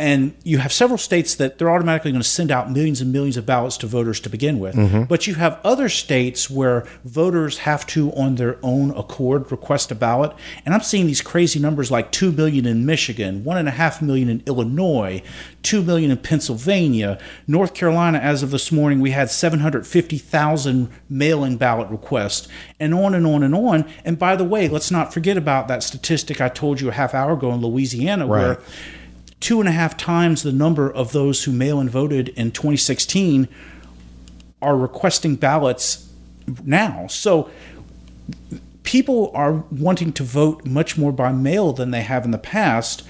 and you have several states that they're automatically going to send out millions and millions of ballots to voters to begin with. Mm-hmm. But you have other states where voters have to, on their own accord, request a ballot. And I'm seeing these crazy numbers like 2 million in Michigan, 1.5 million in Illinois, 2 million in Pennsylvania. North Carolina, as of this morning, we had 750,000 mail in ballot requests, and on and on and on. And by the way, let's not forget about that statistic I told you a half hour ago in Louisiana, Right. where two and a half times the number of those who mail in voted in 2016 are requesting ballots now. So people are wanting to vote much more by mail than they have in the past.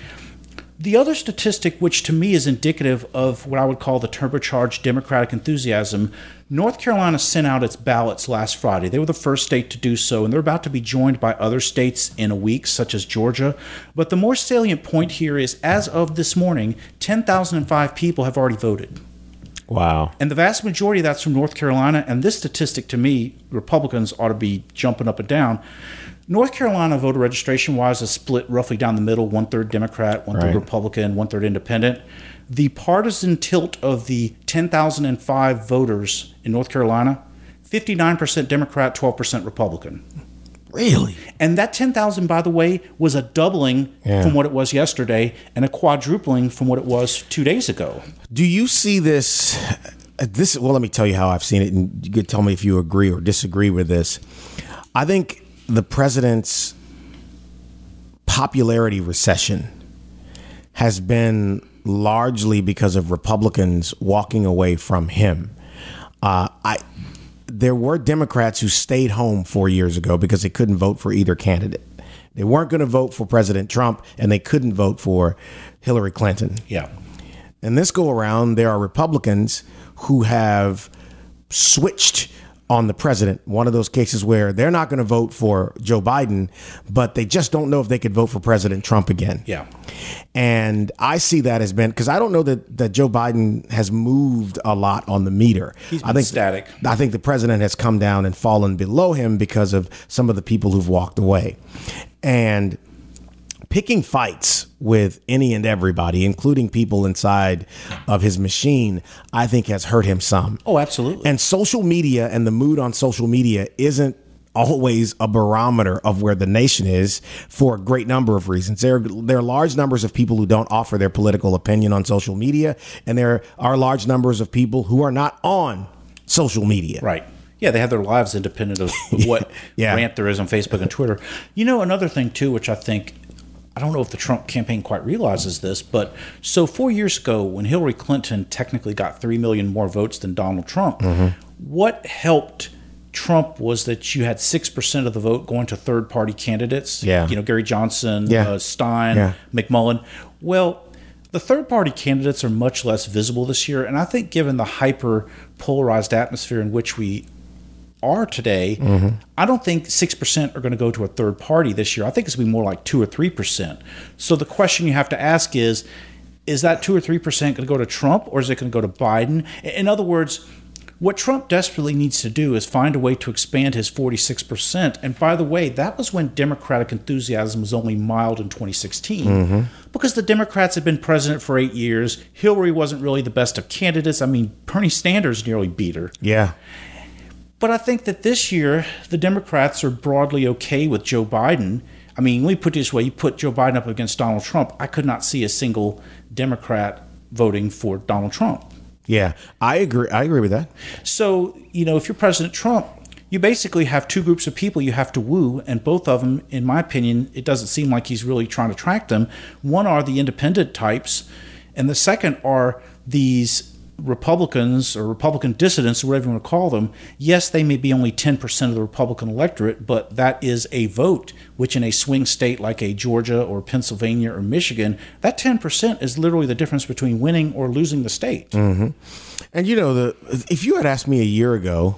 The other statistic, which to me is indicative of what I would call the turbocharged Democratic enthusiasm, North Carolina sent out its ballots last Friday. They were the first state to do so, and they're about to be joined by other states in a week, such as Georgia. But the more salient point here is as of this morning, 10,005 people have already voted. Wow. And the vast majority of that's from North Carolina. And this statistic, to me, Republicans ought to be jumping up and down. North Carolina voter registration wise is split roughly down the middle one third Democrat, one third Right. Republican, one third independent. The partisan tilt of the 10,005 voters in North Carolina 59% Democrat, 12% Republican. Really? And that 10,000, by the way, was a doubling Yeah. from what it was yesterday and a quadrupling from what it was two days ago. Do you see this? uh, This well, let me tell you how I've seen it, and you could tell me if you agree or disagree with this. I think the president's popularity recession has been largely because of Republicans walking away from him. Uh, I there were Democrats who stayed home four years ago because they couldn't vote for either candidate. They weren't going to vote for President Trump, and they couldn't vote for Hillary Clinton. Yeah. And this go around, there are Republicans who have switched on the president. One of those cases where they're not going to vote for Joe Biden, but they just don't know if they could vote for President Trump again. Yeah. And I see that as been because I don't know that, that Joe Biden has moved a lot on the meter. He's I been think static. I think the president has come down and fallen below him because of some of the people who've walked away. And picking fights with any and everybody, including people inside of his machine, I think has hurt him some. Oh, absolutely. And social media and the mood on social media isn't always a barometer of where the nation is for a great number of reasons. There, there are large numbers of people who don't offer their political opinion on social media, and there are large numbers of people who are not on social media. Right. Yeah, they have their lives independent of what Yeah. rant there is on Facebook and Twitter. You know, another thing too, which I think I don't know if the Trump campaign quite realizes this, but so four years ago, when Hillary Clinton technically got three million more votes than Donald Trump, what helped Trump was that you had six percent of the vote going to third party candidates. Yeah. you know Gary Johnson, Yeah. uh, Stein, Yeah. McMullin. Well, the third party candidates are much less visible this year, and I think given the hyper polarized atmosphere in which we are today, mm-hmm. I don't think 6% are going to go to a third party this year. I think it's going to be more like 2 or 3%. So the question you have to ask is is that 2 or 3% going to go to Trump or is it going to go to Biden? In other words, what Trump desperately needs to do is find a way to expand his 46%. And by the way, that was when Democratic enthusiasm was only mild in 2016 mm-hmm. because the Democrats had been president for eight years. Hillary wasn't really the best of candidates. I mean, Bernie Sanders nearly beat her. Yeah. But I think that this year the Democrats are broadly okay with Joe Biden. I mean, let me put it this way: you put Joe Biden up against Donald Trump, I could not see a single Democrat voting for Donald Trump. Yeah. I agree. I agree with that. So, you know, if you're President Trump, you basically have two groups of people you have to woo, and both of them, in my opinion, it doesn't seem like he's really trying to attract them. One are the independent types, and the second are these Republicans or Republican dissidents, or whatever you want to call them. Yes, they may be only 10% of the Republican electorate, but that is a vote, which in a swing state like a Georgia or Pennsylvania or Michigan, that 10% is literally the difference between winning or losing the state. Mm-hmm. And you know, the if you had asked me a year ago,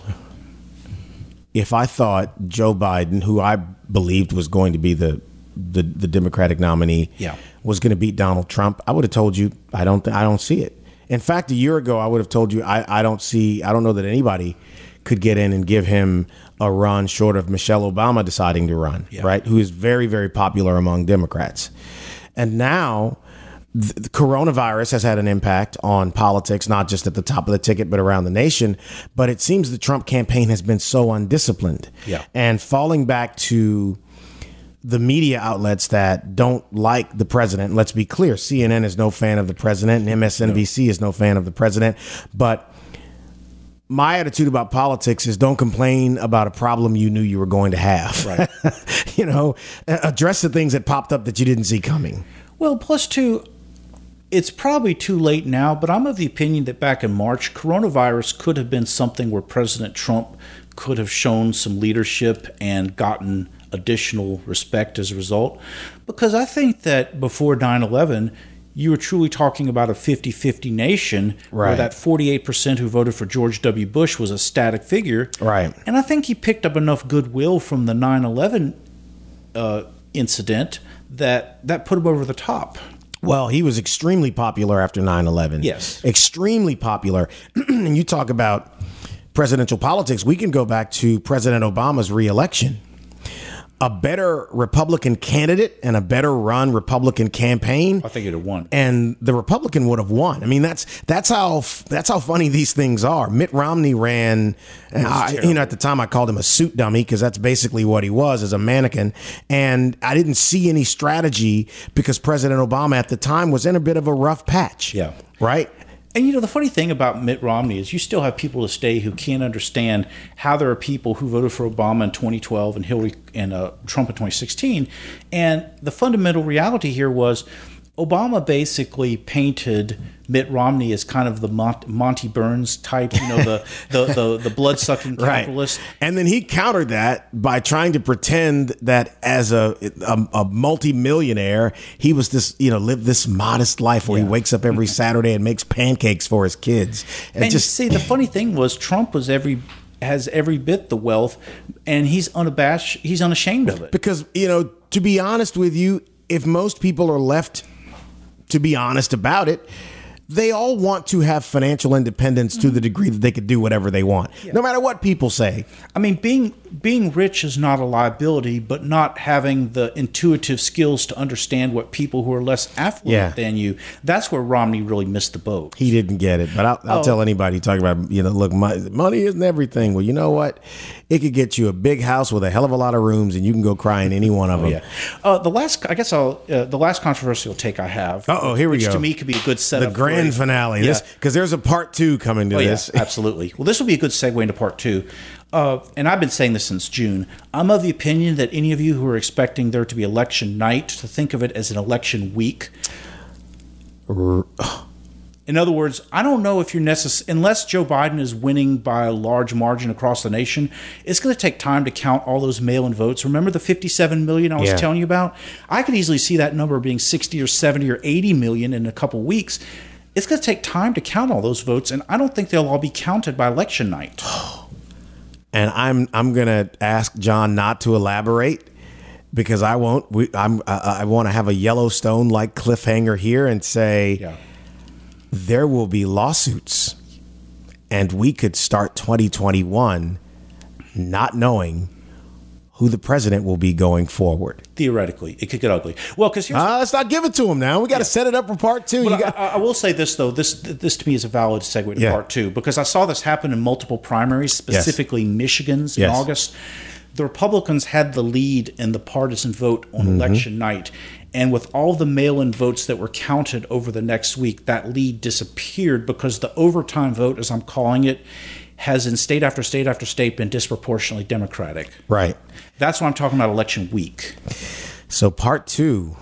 if I thought Joe Biden, who I believed was going to be the the, the Democratic nominee, Yeah. was going to beat Donald Trump, I would have told you I don't th- I don't see it. In fact, a year ago, I would have told you I, I don't see I don't know that anybody could get in and give him a run short of Michelle Obama deciding to run, right? Who is very very popular among Democrats, and now the the coronavirus has had an impact on politics, not just at the top of the ticket, but around the nation. But it seems the Trump campaign has been so undisciplined. Yeah. And falling back to the media outlets that don't like the president, let's be clear CNN is no fan of the president, and MSNBC is no fan of the president. But my attitude about politics is don't complain about a problem you knew you were going to have. Right. you know, address the things that popped up that you didn't see coming. Well, plus two, it's probably too late now, but I'm of the opinion that back in March, coronavirus could have been something where President Trump could have shown some leadership and gotten additional respect as a result. Because I think that before 9 11, you were truly talking about a 50 50 nation where that 48% who voted for George W. Bush was a static figure. Right. And I think he picked up enough goodwill from the 9 11 uh, incident that that put him over the top. Well, he was extremely popular after 9 11. Yes. Extremely popular. and you talk about presidential politics, we can go back to President Obama's reelection. A better Republican candidate and a better run Republican campaign. I think he'd have won. and the Republican would have won. I mean, that's that's how that's how funny these things are. Mitt Romney ran, and I, you know, at the time I called him a suit dummy because that's basically what he was as a mannequin. And I didn't see any strategy because President Obama at the time was in a bit of a rough patch. Yeah. right. And you know, the funny thing about Mitt Romney is you still have people to stay who can't understand how there are people who voted for Obama in 2012 and Hillary and uh, Trump in 2016. And the fundamental reality here was Obama basically painted Mitt Romney as kind of the Mont- Monty Burns type, you know, the the the, the blood sucking capitalist. And then he countered that by trying to pretend that as a a, a multi-millionaire, he was this, you know, lived this modest life where he wakes up every Saturday and makes pancakes for his kids. And, And just see, the funny thing was Trump was every has every bit the wealth, and he's unabashed. He's unashamed of it. because, you know, to be honest with you, if most people are left to be honest about it, they all want to have financial independence to the degree that they could do whatever they want, no matter what people say. I mean, being being rich is not a liability, but not having the intuitive skills to understand what people who are less affluent Yeah. than you, that's where Romney really missed the boat. He didn't get it, but I'll, I'll Oh. tell anybody talking about you know, look, my, money isn't everything. Well, you know what? It could get you a big house with a hell of a lot of rooms, and you can go cry in any one of them. Yeah. Uh, the last, I guess I'll, uh, the last controversial take I have. Uh-oh, here we which go. to me could be a good setup. for grand a- finale, Yeah. because there's a part two coming to Oh, this. yeah, absolutely. Well, this will be a good segue into part two. Uh, and I've been saying this since June. I'm of the opinion that any of you who are expecting there to be election night to think of it as an election week. In other words, I don't know if you're necessary, unless Joe Biden is winning by a large margin across the nation, it's going to take time to count all those mail in votes. Remember the 57 million I was Yeah. telling you about? I could easily see that number being 60 or 70 or 80 million in a couple weeks. It's going to take time to count all those votes, and I don't think they'll all be counted by election night. and I'm I'm gonna ask John not to elaborate because I won't. We, I'm I, I want to have a Yellowstone like cliffhanger here and say Yeah. there will be lawsuits, and we could start 2021 not knowing who the president will be going forward. Theoretically, it could get ugly. Well, because Uh, let's not give it to him now. We got to set it up for part two. Got, I, I will say this though this this to me is a valid segue to Yeah. part two because I saw this happen in multiple primaries, specifically Michigan's in August. The Republicans had the lead in the partisan vote on Mm-hmm. election night, and with all the mail-in votes that were counted over the next week, that lead disappeared because the overtime vote, as I'm calling it, has in state after state after state been disproportionately Democratic. right. That's why I'm talking about election week. So part two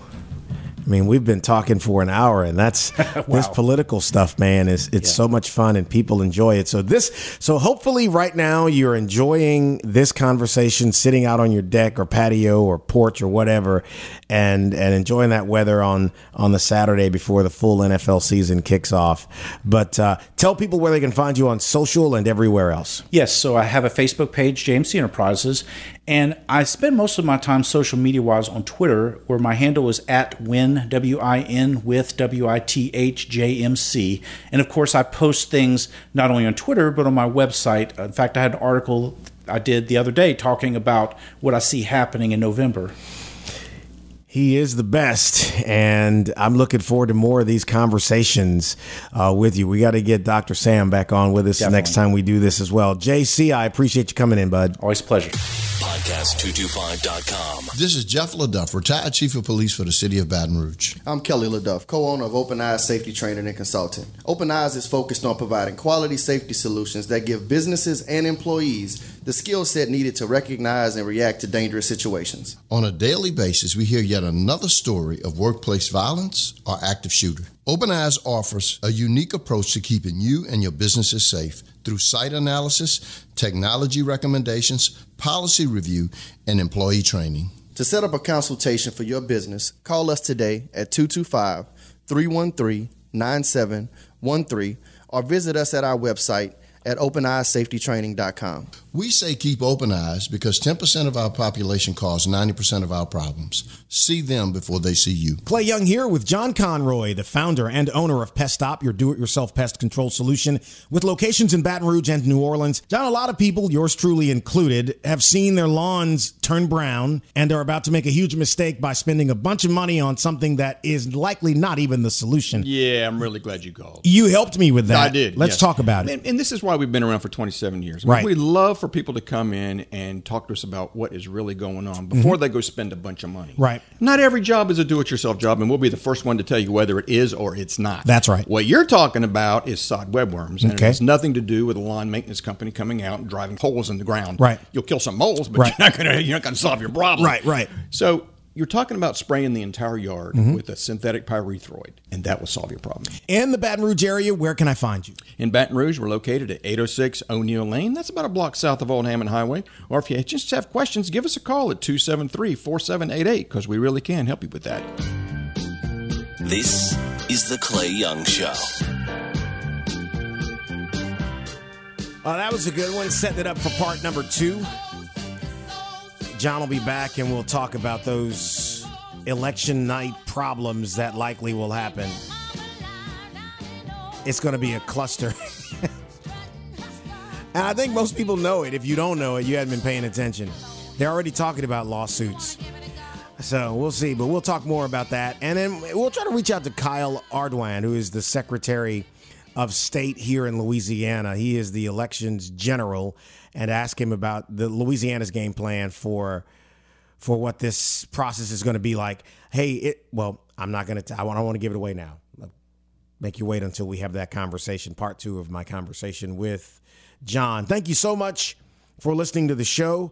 I mean, we've been talking for an hour, and that's this political stuff, man. Is it's so much fun, and people enjoy it. So this, so hopefully, right now you're enjoying this conversation, sitting out on your deck or patio or porch or whatever, and and enjoying that weather on on the Saturday before the full NFL season kicks off. But uh, tell people where they can find you on social and everywhere else. Yes, so I have a Facebook page, JMC Enterprises, and I spend most of my time social media wise on Twitter, where my handle is at win w i n with w i t h j m c, and of course I post things not only on Twitter but on my website. Uh, in fact, I had an article I did the other day talking about what I see happening in November. He is the best, and I'm looking forward to more of these conversations uh, with you. We got to get Dr. Sam back on with us Definitely. next time we do this as well. JC, I appreciate you coming in, bud. Always a pleasure. Podcast225.com. This is Jeff LeDuff, retired chief of police for the city of Baton Rouge. I'm Kelly LeDuff, co-owner of Open Eyes Safety Training and Consulting. Open Eyes is focused on providing quality safety solutions that give businesses and employees the skill set needed to recognize and react to dangerous situations. On a daily basis, we hear yet another story of workplace violence or active shooter. Open Eyes offers a unique approach to keeping you and your businesses safe through site analysis, technology recommendations, policy review, and employee training. To set up a consultation for your business, call us today at 225 313 9713 or visit us at our website at openeyesafetytraining.com. We say keep open eyes because 10% of our population cause 90% of our problems. See them before they see you. Clay Young here with John Conroy, the founder and owner of Pest Stop, your do it yourself pest control solution with locations in Baton Rouge and New Orleans. John, a lot of people, yours truly included, have seen their lawns turn brown and are about to make a huge mistake by spending a bunch of money on something that is likely not even the solution. Yeah, I'm really glad you called. You helped me with that. I did. Let's yes. talk about it. And, and this is why we've been around for 27 years. I mean, Right. We love for people to come in and talk to us about what is really going on before they go spend a bunch of money. Mm-hmm. Right. Not every job is a do-it-yourself job, and we'll be the first one to tell you whether it is or it's not. That's right. What you're talking about is sod webworms, and Okay. it has nothing to do with a lawn maintenance company coming out and driving holes in the ground. Right. You'll kill some moles, but Right. you're not gonna you're not gonna solve your problem. Right, right. So. You're talking about spraying the entire yard Mm-hmm. with a synthetic pyrethroid, and that will solve your problem. In the Baton Rouge area, where can I find you? In Baton Rouge, we're located at 806 O'Neal Lane. That's about a block south of Old Hammond Highway. Or if you just have questions, give us a call at 273 4788 because we really can help you with that. This is The Clay Young Show. Uh, that was a good one. Setting it up for part number two. John will be back and we'll talk about those election night problems that likely will happen. It's going to be a cluster. and I think most people know it. If you don't know it, you haven't been paying attention. They're already talking about lawsuits. So we'll see, but we'll talk more about that. And then we'll try to reach out to Kyle Ardoin, who is the Secretary of State here in Louisiana. He is the elections general, and ask him about the Louisiana's game plan for for what this process is going to be like. Hey, it well, I'm not going to. I don't want to give it away now. Make you wait until we have that conversation, part two of my conversation with John. Thank you so much for listening to the show.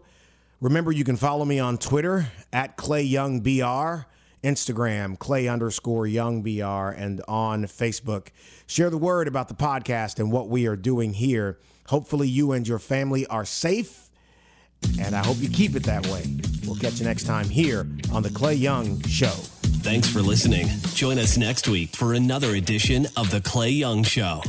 Remember, you can follow me on Twitter at Clay Young BR, Instagram Clay underscore Young BR, and on Facebook. Share the word about the podcast and what we are doing here. Hopefully, you and your family are safe, and I hope you keep it that way. We'll catch you next time here on The Clay Young Show. Thanks for listening. Join us next week for another edition of The Clay Young Show.